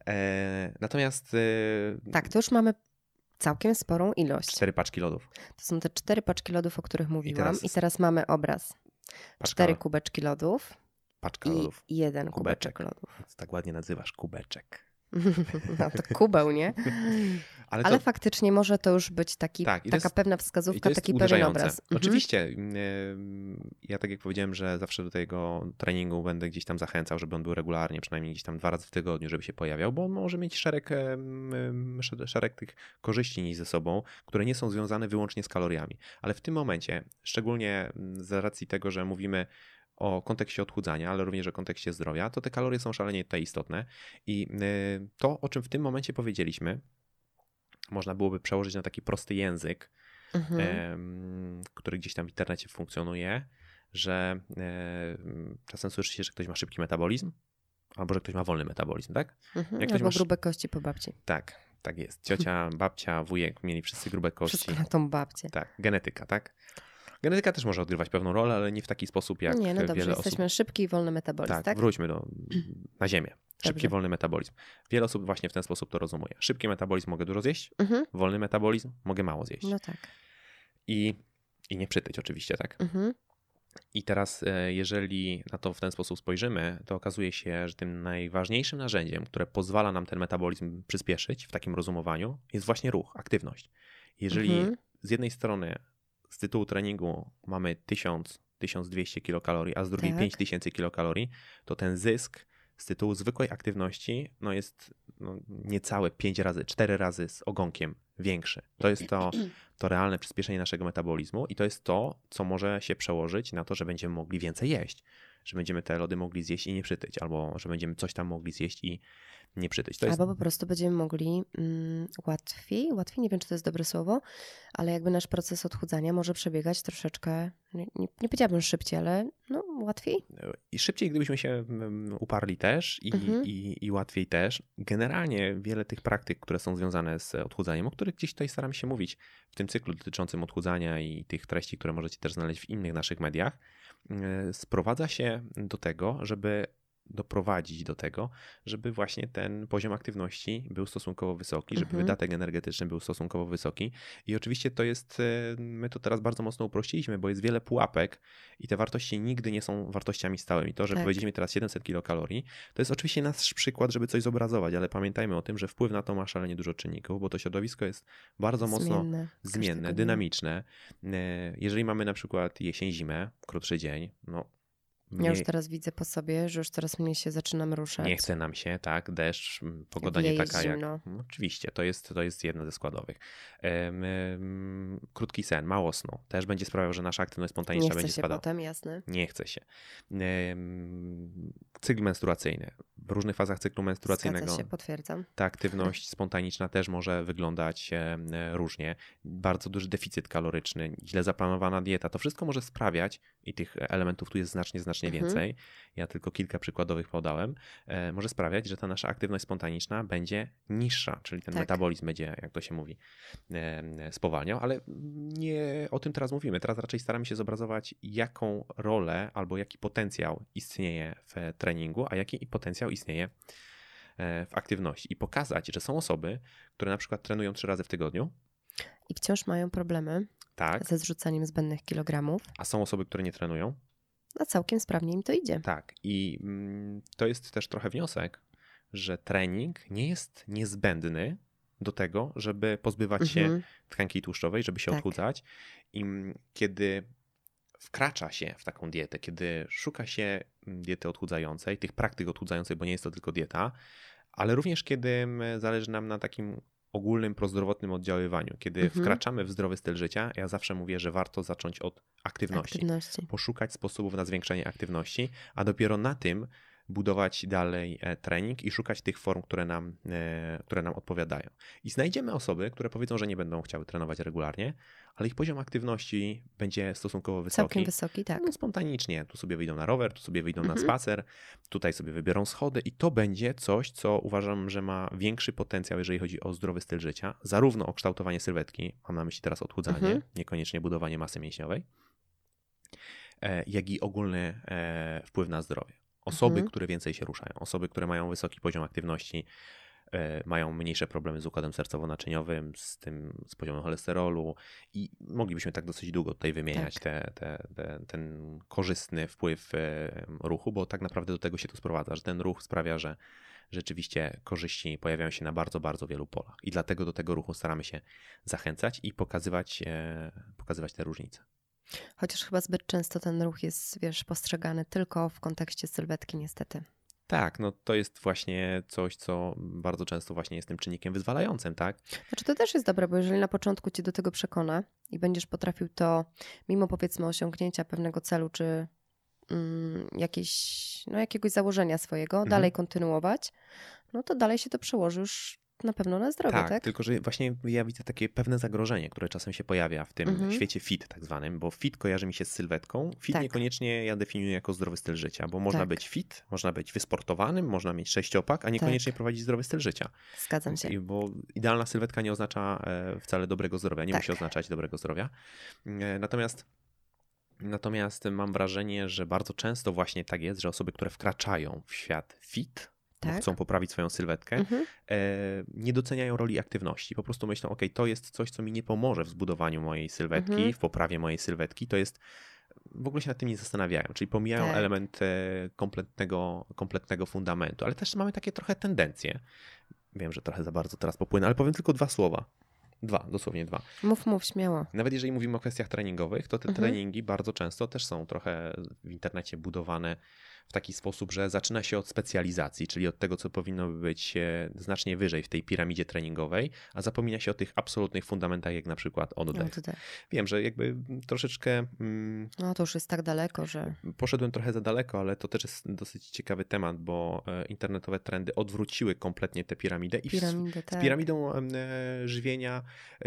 E, natomiast e, Tak, to już mamy całkiem sporą ilość. cztery paczki lodów. To są te cztery paczki lodów, o których mówiłam. I teraz- teraz, mamy obraz. Paczka, Cztery kubeczki lodów paczka i lodów. jeden Kubeczek. kubeczek lodów. Co tak ładnie nazywasz, kubeczek. No to kubeł, nie? Ale, Ale to, faktycznie może to już być taki, Tak, taka jest- pewna wskazówka, taki pewien obraz. Mhm. Oczywiście. ym, Ja tak jak powiedziałem, że zawsze do tego treningu będę gdzieś tam zachęcał, żeby on był regularnie, przynajmniej gdzieś tam dwa razy w tygodniu, żeby się pojawiał, bo on może mieć szereg, szereg tych korzyści nieść ze sobą, które nie są związane wyłącznie z kaloriami. Ale w tym momencie, szczególnie mm, z racji tego, że mówimy o kontekście odchudzania, ale również o kontekście zdrowia, to te kalorie są szalenie tutaj istotne. I y, to, o czym w tym momencie powiedzieliśmy, można byłoby przełożyć na taki prosty język, Mhm. em, który gdzieś tam w internecie funkcjonuje, że em, czasem słyszy się, że ktoś ma szybki metabolizm, albo że ktoś ma wolny metabolizm, tak? Mhm. jak ktoś Albo masz- grube kości po babci. Tak, tak jest. Ciocia, babcia, wujek mieli wszyscy grube kości. Wszystko na tą babcię. Tak, genetyka, tak? Genetyka też może odgrywać pewną rolę, ale nie w taki sposób, jak nie, no dobrze, wiele osób. jesteśmy szybki i wolny metabolizm, Tak, tak? wróćmy do, na ziemię. Szybki, Dobrze. wolny metabolizm. Wiele osób właśnie w ten sposób to rozumuje. Szybki metabolizm mogę dużo zjeść, Mhm. wolny metabolizm mogę mało zjeść. No tak. I, I nie przytyć oczywiście, tak? Mhm. I teraz, e, jeżeli na to w ten sposób spojrzymy, to okazuje się, że tym najważniejszym narzędziem, które pozwala nam ten metabolizm przyspieszyć w takim rozumowaniu, jest właśnie ruch, aktywność. Jeżeli Mhm. z jednej strony z tytułu treningu mamy 1000, 1200 kilokalorii, a z drugiej Tak. 5000 kilokalorii, to ten zysk z tytułu zwykłej aktywności no jest no, niecałe 5 razy, 4 razy z ogonkiem większy. To jest to, to realne przyspieszenie naszego metabolizmu i to jest to, co może się przełożyć na to, że będziemy mogli więcej jeść. Że będziemy te lody mogli zjeść i nie przytyć, albo że będziemy coś tam mogli zjeść i nie przytyć. To jest Albo po prostu będziemy mogli mm, łatwiej, łatwiej, nie wiem czy to jest dobre słowo, ale jakby nasz proces odchudzania może przebiegać troszeczkę, nie, nie, nie powiedziałabym szybciej, ale no łatwiej. I szybciej, gdybyśmy się mm, uparli też i, Mhm. i, i łatwiej też. Generalnie wiele tych praktyk, które są związane z odchudzaniem, o których gdzieś tutaj staram się mówić w tym cyklu dotyczącym odchudzania i tych treści, które możecie też znaleźć w innych naszych mediach, sprowadza się do tego, żeby doprowadzić do tego, żeby właśnie ten poziom aktywności był stosunkowo wysoki, żeby Mhm. wydatek energetyczny był stosunkowo wysoki. I oczywiście to jest, e, my to teraz bardzo mocno uprościliśmy, bo jest wiele pułapek i te wartości nigdy nie są wartościami stałymi. To, że Tak. powiedzieliśmy teraz 700 kilokalorii, to jest oczywiście nasz przykład, żeby coś zobrazować, ale pamiętajmy o tym, że wpływ na to ma szalenie dużo czynników, bo to środowisko jest bardzo mocno Zmienne. zmienne, dynamiczne. E, Jeżeli mamy na przykład jesień, zimę, krótszy dzień, no Ja już teraz widzę po sobie, że już coraz mniej się zaczynam ruszać. Nie chce nam się, tak, deszcz, pogoda Wieje, nie taka zimno. jak... No, oczywiście, to jest, to jest jedna ze składowych. Em, krótki sen, mało snu, też będzie sprawiał, że nasza aktywność Nie spontaniczna chce będzie się spadała. potem, jasne. Nie chce się. Em, Cykl menstruacyjny. W różnych fazach cyklu menstruacyjnego Zgadza się, potwierdzam. ta aktywność spontaniczna też może wyglądać e, różnie. Bardzo duży deficyt kaloryczny, źle zaplanowana dieta, to wszystko może sprawiać, i tych elementów tu jest znacznie, znacznie Mhm. więcej, ja tylko kilka przykładowych podałem, e, może sprawiać, że ta nasza aktywność spontaniczna będzie niższa, czyli ten Tak. metabolizm będzie, jak to się mówi, e, spowalniał, ale nie o tym teraz mówimy. Teraz raczej staramy się zobrazować, jaką rolę albo jaki potencjał istnieje w treningu, a jaki potencjał istnieje e, w aktywności i pokazać, że są osoby, które na przykład trenują trzy razy w tygodniu, I wciąż mają problemy tak, ze zrzucaniem zbędnych kilogramów, a są osoby, które nie trenują, a całkiem sprawnie im to idzie. tak. I mm, to jest też trochę wniosek, że trening nie jest niezbędny do tego, żeby pozbywać się Mhm. tkanki tłuszczowej, żeby się Tak. odchudzać. I mm, kiedy wkracza się w taką dietę, kiedy szuka się mm, diety odchudzającej, tych praktyk odchudzających, bo nie jest to tylko dieta, ale również kiedy zależy nam na takim ogólnym prozdrowotnym oddziaływaniu, kiedy Mhm. wkraczamy w zdrowy styl życia, ja zawsze mówię, że warto zacząć od aktywności Aktywności. poszukać sposobów na zwiększenie aktywności, a dopiero na tym budować dalej e, trening i szukać tych form, które nam, e, które nam odpowiadają. I znajdziemy osoby, które powiedzą, że nie będą chciały trenować regularnie, ale ich poziom aktywności będzie stosunkowo wysoki. Całkiem wysoki, tak. No, spontanicznie. Tu sobie wyjdą na rower, tu sobie wyjdą na Mhm. spacer, tutaj sobie wybiorą schody i to będzie coś, co uważam, że ma większy potencjał, jeżeli chodzi o zdrowy styl życia, zarówno o kształtowanie sylwetki, mam na myśli teraz odchudzanie, Mhm. niekoniecznie budowanie masy mięśniowej, e, jak i ogólny wpływ na zdrowie. Osoby, Mhm. które więcej się ruszają, osoby, które mają wysoki poziom aktywności, e, mają mniejsze problemy z układem sercowo-naczyniowym, z tym, z poziomem cholesterolu i moglibyśmy tak dosyć długo tutaj wymieniać Tak. te, te, te, ten korzystny wpływ e, ruchu, bo tak naprawdę do tego się to sprowadza, że ten ruch sprawia, że rzeczywiście korzyści pojawiają się na bardzo, bardzo wielu polach i dlatego do tego ruchu staramy się zachęcać i pokazywać, e, pokazywać te różnice. Chociaż chyba zbyt często ten ruch jest, wiesz, postrzegany tylko w kontekście sylwetki, niestety. Tak, no to jest właśnie coś, co bardzo często właśnie jest tym czynnikiem wyzwalającym, tak? Znaczy to też jest dobre, bo jeżeli na początku cię do tego przekona i będziesz potrafił to, mimo powiedzmy osiągnięcia pewnego celu, czy mm, jakieś, no, jakiegoś założenia swojego, Mhm. dalej kontynuować, no to dalej się to przełoży już na pewno na zdrowie, tak? Tak, tylko że właśnie ja widzę takie pewne zagrożenie, które czasem się pojawia w tym Mhm. świecie fit tak zwanym, bo fit kojarzy mi się z sylwetką. Fit Tak. niekoniecznie ja definiuję jako zdrowy styl życia, bo można Tak. być fit, można być wysportowanym, można mieć sześciopak, a niekoniecznie prowadzić zdrowy styl życia. Zgadzam się. Bo idealna sylwetka nie oznacza e, wcale dobrego zdrowia, nie Tak. musi oznaczać dobrego zdrowia. E, Natomiast Natomiast mam wrażenie, że bardzo często właśnie tak jest, że osoby, które wkraczają w świat fit, Tak. chcą poprawić swoją sylwetkę, Mhm. e, nie doceniają roli aktywności. Po prostu myślą, ok, to jest coś, co mi nie pomoże w zbudowaniu mojej sylwetki, Mhm. w poprawie mojej sylwetki. To jest, w ogóle się nad tym nie zastanawiają, czyli pomijają Tak. element e, kompletnego, kompletnego fundamentu, ale też mamy takie trochę tendencje. Wiem, że trochę za bardzo teraz popłynę, ale powiem tylko dwa słowa. Dwa, dosłownie dwa. Mów, mów, śmiało. Nawet jeżeli mówimy o kwestiach treningowych, to te Mhm. treningi bardzo często też są trochę w internecie budowane w taki sposób, że zaczyna się od specjalizacji, czyli od tego, co powinno być e, znacznie wyżej w tej piramidzie treningowej, a zapomina się o tych absolutnych fundamentach, jak na przykład No, oddech. tutaj. Wiem, że jakby troszeczkę mm, no to już jest tak daleko, że poszedłem trochę za daleko, ale to też jest dosyć ciekawy temat, bo e, internetowe trendy odwróciły kompletnie tę piramidę i piramidę, z tak. piramidą em, e, żywienia,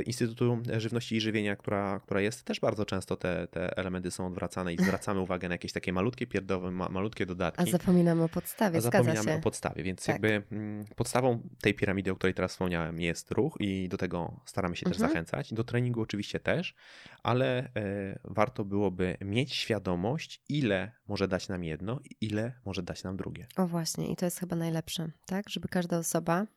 Instytutu Żywności i Żywienia, która, która jest, też bardzo często te, te elementy są odwracane i zwracamy uwagę na jakieś takie malutkie pierdowe, ma, malutkie A dodatki. zapominamy o podstawie, A zapominamy się. o podstawie, więc Tak. jakby mm, podstawą tej piramidy, o której teraz wspomniałem, jest ruch i do tego staramy się też Mhm. zachęcać. Do treningu oczywiście też, ale e, warto byłoby mieć świadomość, ile może dać nam jedno i ile może dać nam drugie. O właśnie, i to jest chyba najlepsze, tak? Żeby każda osoba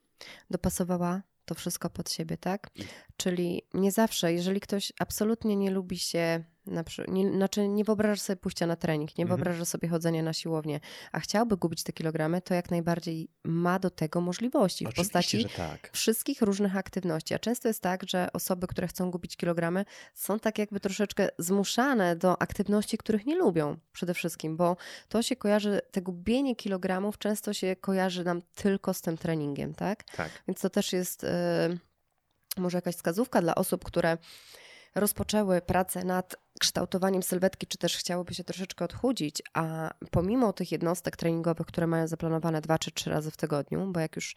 dopasowała to wszystko pod siebie, tak? Czyli nie zawsze, jeżeli ktoś absolutnie nie lubi się na przy... nie, znaczy nie wyobrażasz sobie pójścia na trening, nie Mhm. wyobrażasz sobie chodzenia na siłownię, a chciałby gubić te kilogramy, to jak najbardziej ma do tego możliwości w Oczywiście, postaci tak. wszystkich różnych aktywności. A często jest tak, że osoby, które chcą gubić kilogramy, są tak jakby troszeczkę zmuszane do aktywności, których nie lubią przede wszystkim, bo to się kojarzy, te gubienie kilogramów często się kojarzy nam tylko z tym treningiem, tak? Tak. Więc to też jest y, może jakaś wskazówka dla osób, które rozpoczęły pracę nad kształtowaniem sylwetki, czy też chciałyby się troszeczkę odchudzić, a pomimo tych jednostek treningowych, które mają zaplanowane dwa czy trzy razy w tygodniu, bo jak już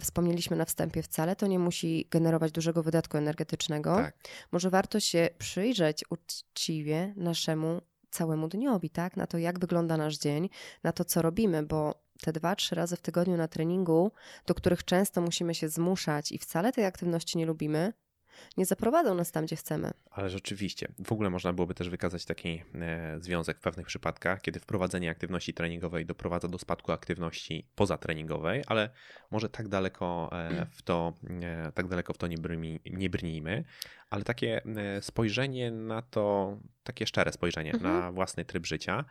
wspomnieliśmy na wstępie, wcale to nie musi generować dużego wydatku energetycznego, Tak. może warto się przyjrzeć uczciwie naszemu całemu dniowi, tak? Na to, jak wygląda nasz dzień, na to, co robimy, bo te dwa, trzy razy w tygodniu na treningu, do których często musimy się zmuszać i wcale tej aktywności nie lubimy, nie zaprowadzą nas tam, gdzie chcemy. Ale rzeczywiście, w ogóle można byłoby też wykazać taki e, związek w pewnych przypadkach, kiedy wprowadzenie aktywności treningowej doprowadza do spadku aktywności pozatreningowej, ale może tak daleko e, w to, e, tak daleko w to nie, brni, nie brnijmy, ale takie spojrzenie na to, takie szczere spojrzenie Mhm. na własny tryb życia,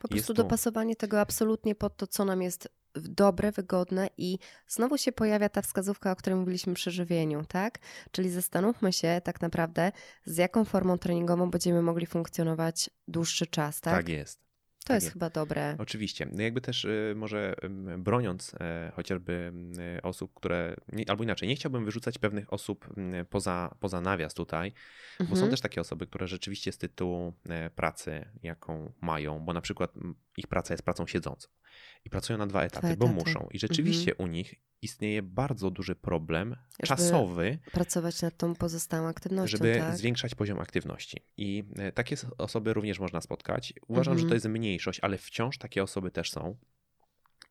Po prostu to- dopasowanie tego absolutnie pod to, co nam jest dobre, wygodne i znowu się pojawia ta wskazówka, o której mówiliśmy przy żywieniu, tak? Czyli zastanówmy się tak naprawdę, z jaką formą treningową będziemy mogli funkcjonować dłuższy czas, tak? tak jest. to tak jest jest. chyba dobre. Oczywiście. No jakby też y, może broniąc e, chociażby y, osób, które, nie, albo inaczej, nie chciałbym wyrzucać pewnych osób poza, poza nawias tutaj, bo są Mhm. też takie osoby, które rzeczywiście z tytułu e, pracy, jaką mają, bo na przykład ich praca jest pracą siedzącą i pracują na dwa etaty, bo etaty. muszą. I rzeczywiście u nich istnieje bardzo duży problem czasowy, Pracować nad tą pozostałą aktywnością, żeby tak? zwiększać poziom aktywności. I e, takie osoby również można spotkać. Uważam, że Mhm. to jest mniejszość, ale wciąż takie osoby też są.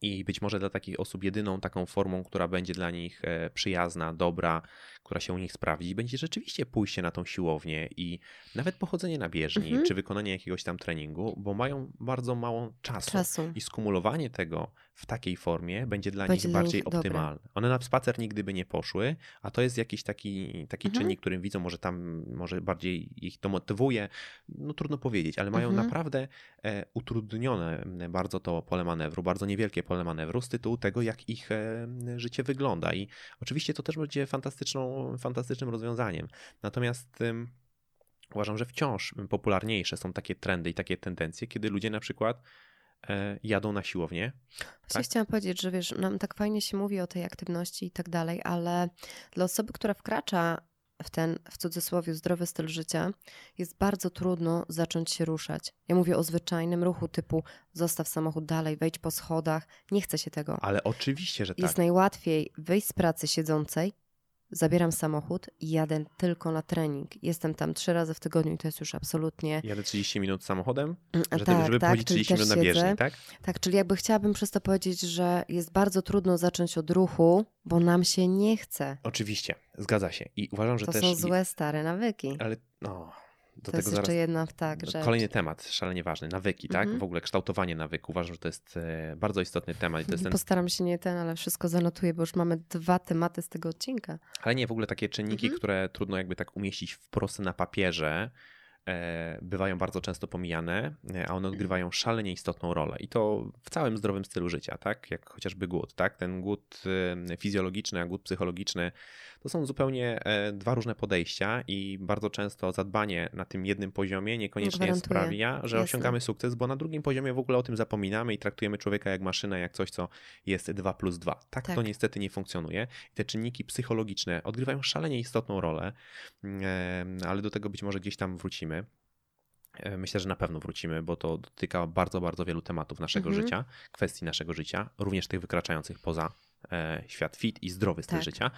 I być może dla takich osób jedyną taką formą, która będzie dla nich e, przyjazna, dobra, która się u nich sprawdzi, będzie rzeczywiście pójście na tą siłownię i nawet pochodzenie na bieżni, Mhm. czy wykonanie jakiegoś tam treningu, bo mają bardzo mało czasu. Czasu. I skumulowanie tego w takiej formie będzie dla Będzie nich bardziej nich optymalne. One na spacer nigdy by nie poszły, a to jest jakiś taki, taki Mhm. czynnik, którym widzą, może tam, może bardziej ich to motywuje. No trudno powiedzieć, ale mają Mhm. naprawdę e, utrudnione bardzo to pole manewru, bardzo niewielkie pole manewru z tytułu tego, jak ich e, życie wygląda. I oczywiście to też będzie fantastyczną, fantastycznym rozwiązaniem. Natomiast ym, uważam, że wciąż popularniejsze są takie trendy i takie tendencje, kiedy ludzie na przykład e, jadą na siłownię. Właśnie tak? chciałam powiedzieć, że wiesz, nam tak fajnie się mówi o tej aktywności i tak dalej, ale dla osoby, która wkracza w ten, w cudzysłowie, zdrowy styl życia, jest bardzo trudno zacząć się ruszać. Ja mówię o zwyczajnym ruchu typu zostaw samochód dalej, wejdź po schodach. Nie chce się tego. Ale oczywiście, że tak. Jest najłatwiej wyjść z pracy siedzącej, zabieram samochód i jadę tylko na trening. Jestem tam trzy razy w tygodniu i to jest już absolutnie... Jadę 30 minut samochodem, A że tak, żeby tak, pochodzić czyli 30 minut na bieżni, tak? Tak, czyli jakby chciałabym przez to powiedzieć, że jest bardzo trudno zacząć od ruchu, bo nam się nie chce. Oczywiście, zgadza się. I uważam, że To też... są złe, stare nawyki. Ale no, do to tego jest zaraz... jeszcze jedna tak, rzecz. Kolejny temat, szalenie ważny, nawyki, tak? Mhm. W ogóle kształtowanie nawyku. Uważam, że to jest e, bardzo istotny temat. I to jest ten... Postaram się nie ten, ale wszystko zanotuję, bo już mamy dwa tematy z tego odcinka. Ale nie, w ogóle takie czynniki, Mhm. które trudno jakby tak umieścić wprost na papierze, e, bywają bardzo często pomijane, e, a one odgrywają szalenie istotną rolę. I to w całym zdrowym stylu życia, tak? Jak chociażby głód, tak? Ten głód fizjologiczny, a głód psychologiczny to są zupełnie e, dwa różne podejścia i bardzo często zadbanie na tym jednym poziomie niekoniecznie Gwarantuję. sprawia, że Jasne. osiągamy sukces, bo na drugim poziomie w ogóle o tym zapominamy i traktujemy człowieka jak maszynę, jak coś, co jest 2 plus 2. Tak, Tak. to niestety nie funkcjonuje. I te czynniki psychologiczne odgrywają szalenie istotną rolę, em, ale do tego być może gdzieś tam wrócimy. E, Myślę, że na pewno wrócimy, bo to dotyka bardzo, bardzo wielu tematów naszego Mhm. życia, kwestii naszego życia, również tych wykraczających poza e, świat fit i zdrowy styl Tak. życia.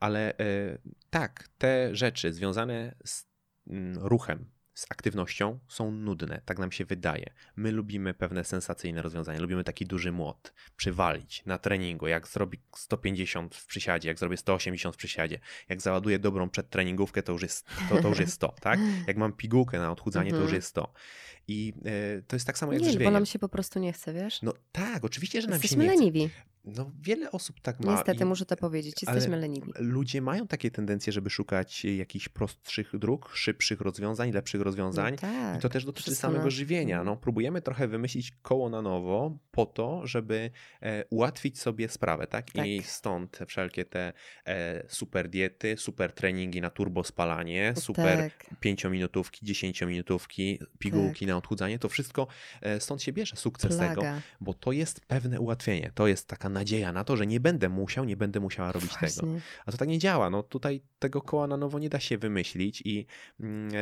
Ale e, tak, te rzeczy związane z mm, ruchem, z aktywnością są nudne, tak nam się wydaje. My lubimy pewne sensacyjne rozwiązania, lubimy taki duży młot, przywalić na treningu, jak zrobi 150 w przysiadzie, jak zrobię 180 w przysiadzie, jak załaduję dobrą przedtreningówkę, to już jest, to, to już jest 100, tak? Jak mam pigułkę na odchudzanie, to już Mhm. jest 100. I e, to jest tak samo jak Nie, bo żywieniem. nam się po prostu nie chce, wiesz? No tak, oczywiście, że nam Jesteśmy się nie chce. No, wiele osób tak ma. Niestety i- muszę to powiedzieć, jesteśmy leniwi. Ludzie mają takie tendencje, żeby szukać jakichś prostszych dróg, szybszych rozwiązań, lepszych rozwiązań. No tak. I to też dotyczy samego na- żywienia. Mhm. No, próbujemy trochę wymyślić koło na nowo po to, żeby e, ułatwić sobie sprawę, tak? I Tak. stąd wszelkie te e, super diety, super treningi na turbo spalanie, super Tak, pięciominutówki, dziesięciominutówki, pigułki na odchudzanie, to wszystko e, stąd się bierze sukces tego, plaga. bo to jest pewne ułatwienie, to jest taka nadzieja na to, że nie będę musiał, nie będę musiała robić tego. Właśnie. A to tak nie działa. No tutaj tego koła na nowo nie da się wymyślić i mm, e,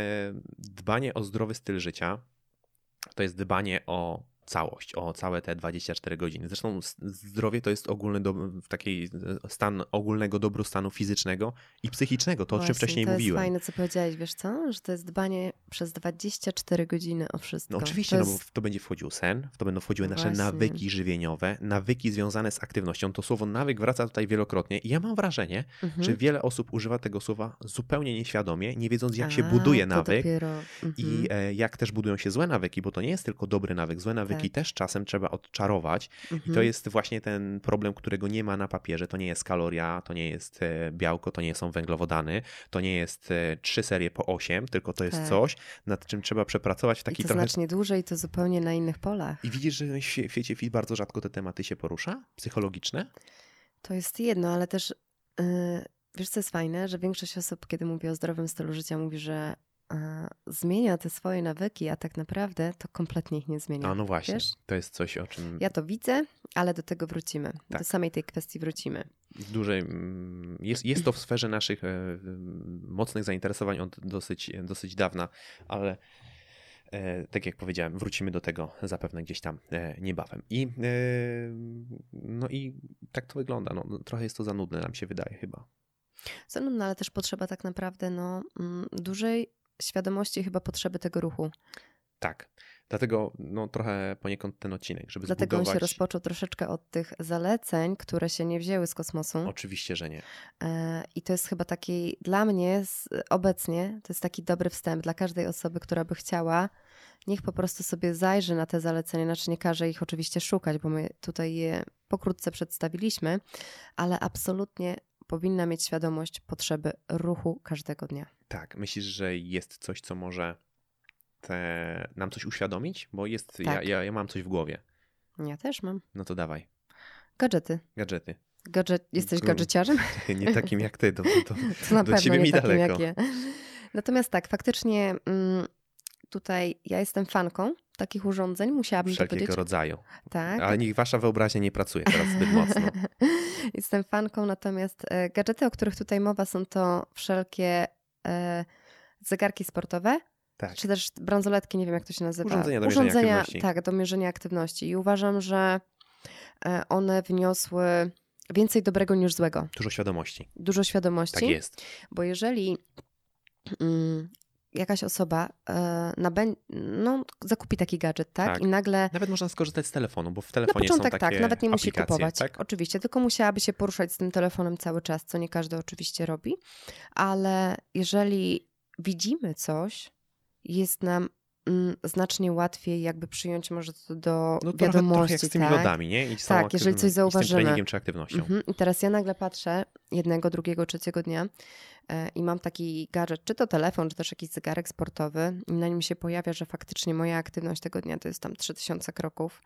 dbanie o zdrowy styl życia to jest dbanie o całość, o całe te 24 godziny. Zresztą zdrowie to jest ogólny do, w takiej e, stan ogólnego dobrostanu fizycznego i psychicznego, to o czym Właśnie, wcześniej to mówiłem. jest fajne, co powiedziałeś, wiesz co? Że to jest dbanie przez 24 godziny o wszystko. No oczywiście, to no jest... bo w to będzie wchodził sen, w to będą wchodziły nasze Właśnie. nawyki żywieniowe, nawyki związane z aktywnością. To słowo nawyk wraca tutaj wielokrotnie i ja mam wrażenie, Mhm. że wiele osób używa tego słowa zupełnie nieświadomie, nie wiedząc jak się A, buduje to nawyk Dopiero... Mhm. i e, jak też budują się złe nawyki, bo to nie jest tylko dobry nawyk. Złe nawyki Tak. też czasem trzeba odczarować i to Mhm. jest właśnie ten problem, którego nie ma na papierze. To nie jest kaloria, to nie jest e, białko, to nie są węglowodany, to nie jest e, trzy serie po osiem, tylko to jest Tak. coś, nad czym trzeba przepracować w I taki to trochę znacznie dłużej, i to zupełnie na innych polach. i widzisz, że w świe- świecie fit bardzo rzadko te tematy się porusza? Psychologiczne? To jest jedno, ale też yy, wiesz, co jest fajne, że większość osób, kiedy mówi o zdrowym stylu życia, mówi, że zmienia te swoje nawyki, a tak naprawdę to kompletnie ich nie zmienia. A no właśnie, Wiesz? to jest coś, o czym Ja to widzę, ale do tego wrócimy. Do Tak. samej tej kwestii wrócimy. w dużej, mm, jest, jest to w sferze naszych e, mocnych zainteresowań od dosyć, dosyć dawna, ale e, tak jak powiedziałem, wrócimy do tego zapewne gdzieś tam e, niebawem. I no i tak to wygląda. No, trochę jest to za nudne, nam się wydaje chyba. Co nudne, ale też potrzeba tak naprawdę no, mm, dużej świadomości chyba potrzeby tego ruchu. Tak. Dlatego no, trochę poniekąd ten odcinek, żeby Dlatego on zbudować... się rozpoczął troszeczkę od tych zaleceń, które się nie wzięły z kosmosu. Oczywiście, że nie. E, I to jest chyba taki, dla mnie obecnie, to jest taki dobry wstęp dla każdej osoby, która by chciała, niech po prostu sobie zajrzy na te zalecenia, znaczy nie każe ich oczywiście szukać, bo my tutaj je pokrótce przedstawiliśmy, ale absolutnie powinna mieć świadomość potrzeby ruchu każdego dnia. Tak, myślisz, że jest coś, co może te, nam coś uświadomić? Bo jest, ja, Tak. ja, ja mam coś w głowie. Ja też mam. No to dawaj, Gadżety. gadżety. Gadżet, jesteś gadżeciarzem? Nie takim jak ty, to, to, To na Do pewno ciebie nie mi takim daleko. jak ja. Natomiast tak, faktycznie mm, tutaj ja jestem fanką takich urządzeń, musiałabym to wszelkiego powiedzieć. rodzaju. Tak. Ale niech wasza wyobraźnia nie pracuje teraz zbyt mocno. Jestem fanką, natomiast e, gadżety, o których tutaj mowa, są to wszelkie e, zegarki sportowe, Tak. czy też bransoletki, nie wiem jak to się nazywa. Urządzenia do mierzenia aktywności. Tak, do mierzenia aktywności. I uważam, że e, one wniosły więcej dobrego niż złego. Dużo świadomości. Dużo świadomości. Tak jest. Bo jeżeli mm, jakaś osoba e, nabę- no, zakupi taki gadżet, tak? Tak. I nagle Nawet można skorzystać z telefonu, bo w na telefonie początek są takie tak, nawet nie musi kupować. Tak? Oczywiście, tylko musiałaby się poruszać z tym telefonem cały czas, co nie każdy oczywiście robi. Ale jeżeli widzimy coś, jest nam mm, znacznie łatwiej jakby przyjąć może to do No trochę, trochę wiadomości. jak z tymi tak? lodami, nie? I Tak, jeżeli coś i z tym zauważymy. treningiem czy aktywnością. Mhm. I teraz ja nagle patrzę jednego, drugiego, trzeciego dnia i mam taki gadżet, czy to telefon, czy też jakiś zegarek sportowy i na nim się pojawia, że faktycznie moja aktywność tego dnia to jest tam 3000 kroków.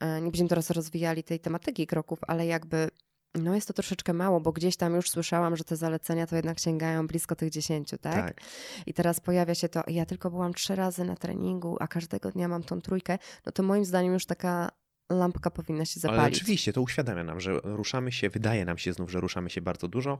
E, Nie będziemy teraz rozwijali tej tematyki kroków, ale jakby no jest to troszeczkę mało, bo gdzieś tam już słyszałam, że te zalecenia to jednak sięgają blisko tych 10, tak? tak. I teraz pojawia się to, ja tylko byłam trzy razy na treningu, a każdego dnia mam tą trójkę, no to moim zdaniem już taka lampka powinna się Ale zapalić. oczywiście to uświadamia nam, że ruszamy się, wydaje nam się znów, że ruszamy się bardzo dużo.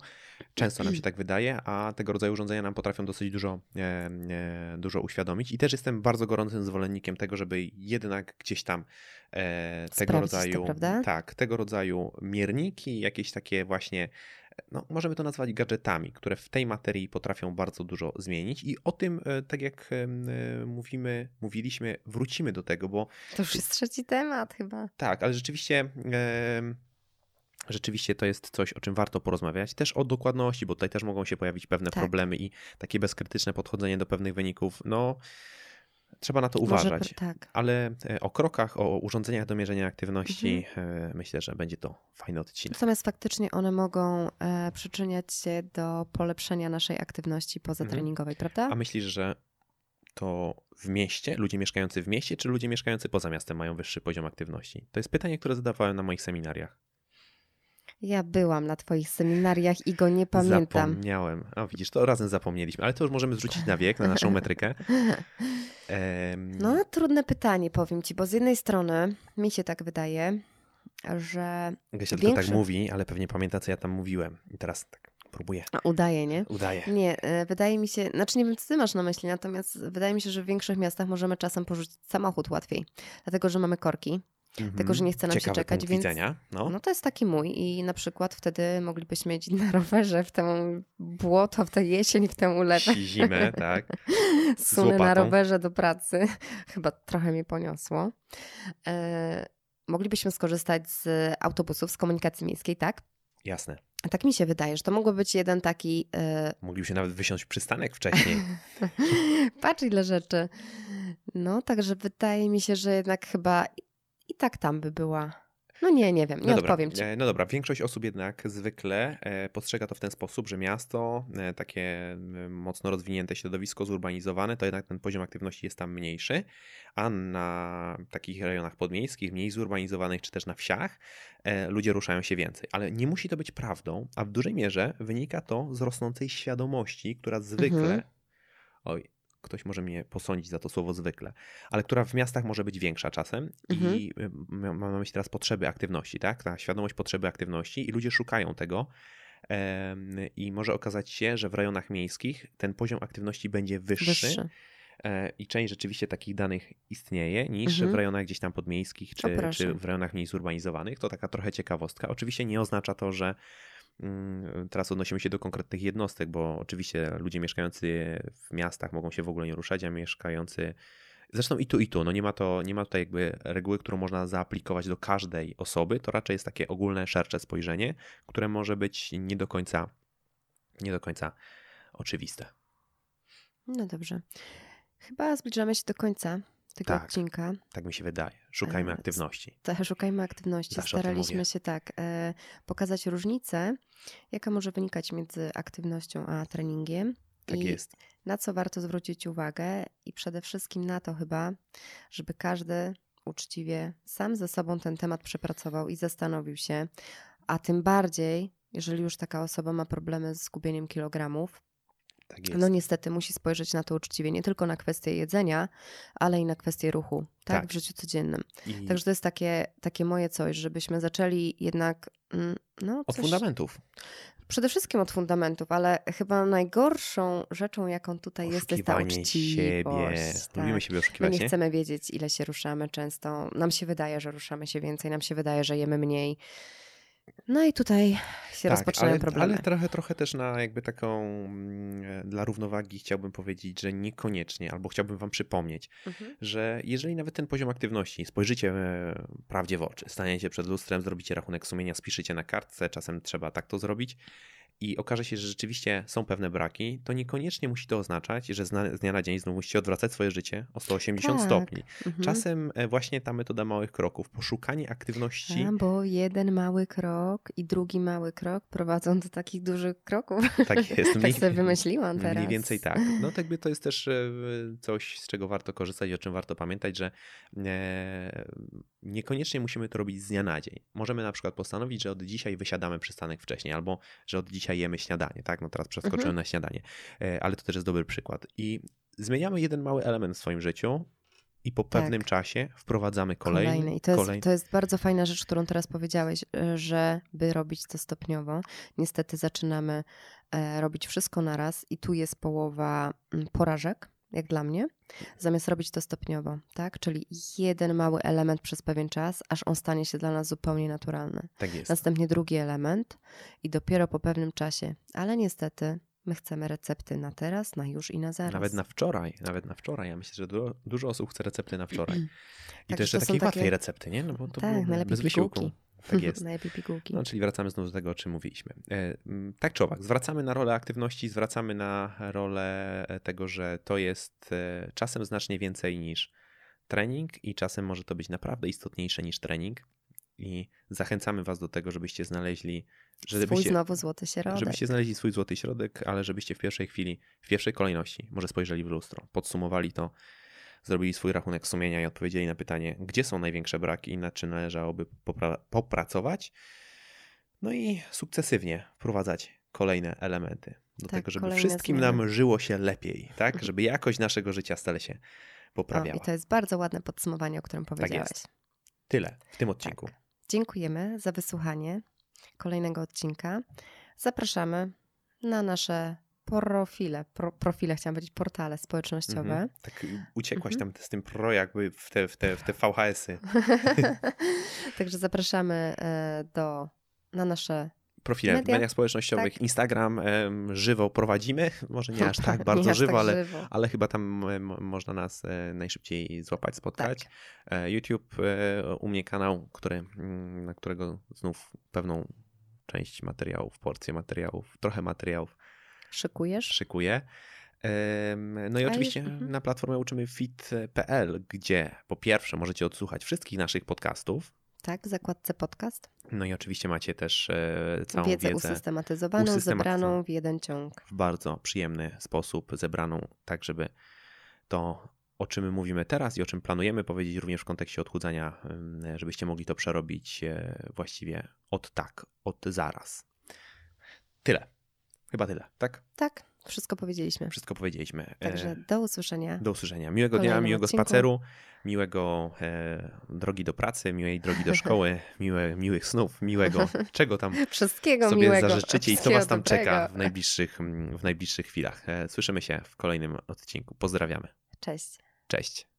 Często nam się tak wydaje, a tego rodzaju urządzenia nam potrafią dosyć dużo, e, e, dużo uświadomić. I też jestem bardzo gorącym zwolennikiem tego, żeby jednak gdzieś tam e, tego Sprawdzić to, rodzaju. prawda? Tak, tego rodzaju mierniki, jakieś takie właśnie. No, możemy to nazwać gadżetami, które w tej materii potrafią bardzo dużo zmienić, i o tym, e, tak jak e, mówimy, mówiliśmy, wrócimy do tego, bo To już jest trzeci temat chyba. tak, ale rzeczywiście. Rzeczywiście to jest coś, o czym warto porozmawiać. Też o dokładności, bo tutaj też mogą się pojawić pewne Tak. problemy i takie bezkrytyczne podchodzenie do pewnych wyników. No, trzeba na to uważać. Może, tak. Ale e, o krokach, o urządzeniach do mierzenia aktywności mhm. myślę, że będzie to fajny odcinek. Natomiast faktycznie one mogą e, przyczyniać się do polepszenia naszej aktywności pozatreningowej, mhm. prawda? A myślisz, że to w mieście, ludzie mieszkający w mieście, czy ludzie mieszkający poza miastem mają wyższy poziom aktywności? To jest pytanie, które zadawałem na moich seminariach. Ja byłam na Twoich seminariach i go nie pamiętam. Zapomniałem. A widzisz, to razem zapomnieliśmy, ale to już możemy zrzucić na wiek, na naszą metrykę. Um... No, trudne pytanie, powiem Ci, bo z jednej strony mi się tak wydaje, że. Gdzieś większy... tak mówi, ale pewnie pamięta, co ja tam mówiłem. I teraz tak próbuję. A udaje, nie? Udaje. Nie, e, wydaje mi się, znaczy nie wiem, co ty masz na myśli, natomiast wydaje mi się, że w większych miastach możemy czasem porzucić samochód łatwiej, dlatego że mamy korki Mhm. Tego, że nie chce nam Ciekawy się czekać, więc widzenia. No. no to jest taki mój i na przykład wtedy moglibyśmy jeździć na rowerze w tę błoto, w tę jesień, w tę ulewę. Zimę, tak. Sunę na rowerze do pracy. Chyba trochę mi poniosło. E, moglibyśmy skorzystać z autobusów, z komunikacji miejskiej, tak? Jasne. Tak mi się wydaje, że to mógłby być jeden taki. E... Moglibyśmy nawet wysiąść przystanek wcześniej. Patrz, ile rzeczy. No, także wydaje mi się, że jednak chyba i tak tam by była. No nie, nie wiem, nie no odpowiem ci. E, no dobra, większość osób jednak zwykle e, postrzega to w ten sposób, że miasto, e, takie mocno rozwinięte środowisko, zurbanizowane, to jednak ten poziom aktywności jest tam mniejszy, a na takich rejonach podmiejskich, mniej zurbanizowanych, czy też na wsiach, ludzie ruszają się więcej. Ale nie musi to być prawdą, a w dużej mierze wynika to z rosnącej świadomości, która zwykle, mhm. oj, ktoś może mnie posądzić za to słowo zwykle, ale która w miastach może być większa czasem mhm. i y, mam na myśli teraz potrzeby aktywności, tak? Ta świadomość potrzeby aktywności i ludzie szukają tego. I może okazać się, że w rejonach miejskich ten poziom aktywności będzie wyższy. wyższy. E, I część rzeczywiście takich danych istnieje niż mhm. w rejonach gdzieś tam podmiejskich czy, czy w rejonach mniej zurbanizowanych. To taka trochę ciekawostka. Oczywiście nie oznacza to, że teraz odnosimy się do konkretnych jednostek, bo oczywiście ludzie mieszkający w miastach mogą się w ogóle nie ruszać, a mieszkający Zresztą i tu, i tu. No nie, ma to, nie ma tutaj jakby reguły, którą można zaaplikować do każdej osoby. To raczej jest takie ogólne, szersze spojrzenie, które może być nie do końca, nie do końca oczywiste. No dobrze. Chyba zbliżamy się do końca tego tak, odcinka. Tak mi się wydaje. Szukajmy e, aktywności. Tak, szukajmy aktywności. Zawsze Staraliśmy się tak e, pokazać różnicę, jaka może wynikać między aktywnością a treningiem. Tak I jest. Na co warto zwrócić uwagę i przede wszystkim na to chyba, żeby każdy uczciwie sam ze sobą ten temat przepracował i zastanowił się, a tym bardziej, jeżeli już taka osoba ma problemy z zgubieniem kilogramów, tak no niestety musi spojrzeć na to uczciwie, nie tylko na kwestię jedzenia, ale i na kwestię ruchu, tak, tak. w życiu codziennym. I... Także to jest takie, takie moje coś, żebyśmy zaczęli jednak mm, no, coś... Od fundamentów. Przede wszystkim od fundamentów, ale chyba najgorszą rzeczą, jaką tutaj jest, jest ta uczciwość. Siebie. Tak. Lubimy siebie oszukiwać. My nie, nie chcemy wiedzieć, ile się ruszamy często. Nam się wydaje, że ruszamy się więcej, nam się wydaje, że jemy mniej. No i tutaj się tak, rozpoczynają ale, problemy. Ale trochę, trochę też na jakby taką mm, dla równowagi chciałbym powiedzieć, że niekoniecznie, albo chciałbym wam przypomnieć, mhm. że jeżeli nawet ten poziom aktywności spojrzycie e, prawdzie w oczy, staniecie przed lustrem, zrobicie rachunek sumienia, spiszycie na kartce, czasem trzeba tak to zrobić, i okaże się, że rzeczywiście są pewne braki, to niekoniecznie musi to oznaczać, że z dnia na dzień znowu musicie odwracać swoje życie o 180 tak. stopni. Mhm. Czasem e, właśnie ta metoda małych kroków, poszukanie aktywności. A, bo jeden mały krok i drugi mały krok prowadzą do takich dużych kroków. Tak jest. tak sobie wymyśliłam teraz. Mniej więcej tak. No tak jakby to jest też e, coś, z czego warto korzystać i o czym warto pamiętać, że e, niekoniecznie musimy to robić z dnia na dzień. Możemy na przykład postanowić, że od dzisiaj wysiadamy przystanek wcześniej, albo że od dzisiaj jemy śniadanie, tak? No teraz przeskoczyłem mhm. na śniadanie, e, ale to też jest dobry przykład. I zmieniamy jeden mały element w swoim życiu, i po pewnym tak. czasie wprowadzamy kolejny. kolejny. I to jest, kolejny. to jest bardzo fajna rzecz, którą teraz powiedziałeś, e, że by robić to stopniowo. Niestety zaczynamy e, robić wszystko naraz i tu jest połowa mm, porażek, jak dla mnie, zamiast robić to stopniowo, tak? Czyli jeden mały element przez pewien czas, aż on stanie się dla nas zupełnie naturalny. Tak jest. Następnie drugi element i dopiero po pewnym czasie, ale niestety my chcemy recepty na teraz, na już i na zaraz. Nawet na wczoraj, nawet na wczoraj. Ja myślę, że dużo, dużo osób chce recepty na wczoraj. I tak, to jeszcze to takiej takie... łatwej recepty, nie? No bo to tak, najlepiej bez wysiłku. Tak jest. Najlepiej pigułki. No, czyli wracamy znów do tego, o czym mówiliśmy. E, tak czy owak, zwracamy na rolę aktywności, zwracamy na rolę e, tego, że to jest e, czasem znacznie więcej niż trening i czasem może to być naprawdę istotniejsze niż trening. I zachęcamy Was do tego, żebyście znaleźli. Żebyście, swój znowu złoty środek. Żebyście znaleźli swój złoty środek, ale żebyście w pierwszej chwili, w pierwszej kolejności, może spojrzeli w lustro, podsumowali to, zrobili swój rachunek sumienia i odpowiedzieli na pytanie, gdzie są największe braki i nad czym należałoby popra popracować. No i sukcesywnie wprowadzać kolejne elementy do tak, tego, żeby wszystkim zmiany. nam żyło się lepiej, tak? Żeby jakość naszego życia stale się poprawiała. O, I to jest bardzo ładne podsumowanie, o którym tak powiedziałeś. Tak jest. Tyle w tym odcinku. Tak. Dziękujemy za wysłuchanie kolejnego odcinka. Zapraszamy na nasze profile, pro, profile, chciałam powiedzieć portale społecznościowe. Mhm. Tak uciekłaś mhm. tam z tym pro jakby w te, w te, w te VHS-y. Także zapraszamy e, do, na nasze profile Media? w mediach społecznościowych. Tak. Instagram żywo prowadzimy, może nie aż tak bardzo żywo, tak ale, żywo. ale chyba tam można nas e, najszybciej złapać, spotkać. Tak. E, YouTube, u mnie kanał, który, mm, na którego znów pewną część materiałów, porcję materiałów, trochę materiałów Szykujesz? Szykuję. No i oczywiście mhm. na platformie uczymy fit.pl, gdzie po pierwsze możecie odsłuchać wszystkich naszych podcastów. Tak, w zakładce podcast. No i oczywiście macie też e, całą wiedzę, wiedzę usystematyzowaną, zebraną w jeden ciąg. W bardzo przyjemny sposób zebraną, tak żeby to, o czym mówimy teraz i o czym planujemy powiedzieć również w kontekście odchudzania, żebyście mogli to przerobić e, właściwie od tak, od zaraz. Tyle. Chyba tyle, tak? Tak, wszystko powiedzieliśmy. Wszystko powiedzieliśmy. Także e, do usłyszenia. Do usłyszenia. Miłego dnia, miłego odcinku. spaceru, miłego e, drogi do pracy, miłej drogi do szkoły, miłe, miłych snów, miłego czego tam Wszystkiego sobie miłego. zażyczycie i co was tam dobrego. czeka w najbliższych, w najbliższych chwilach. E, słyszymy się w kolejnym odcinku. Pozdrawiamy. Cześć. Cześć.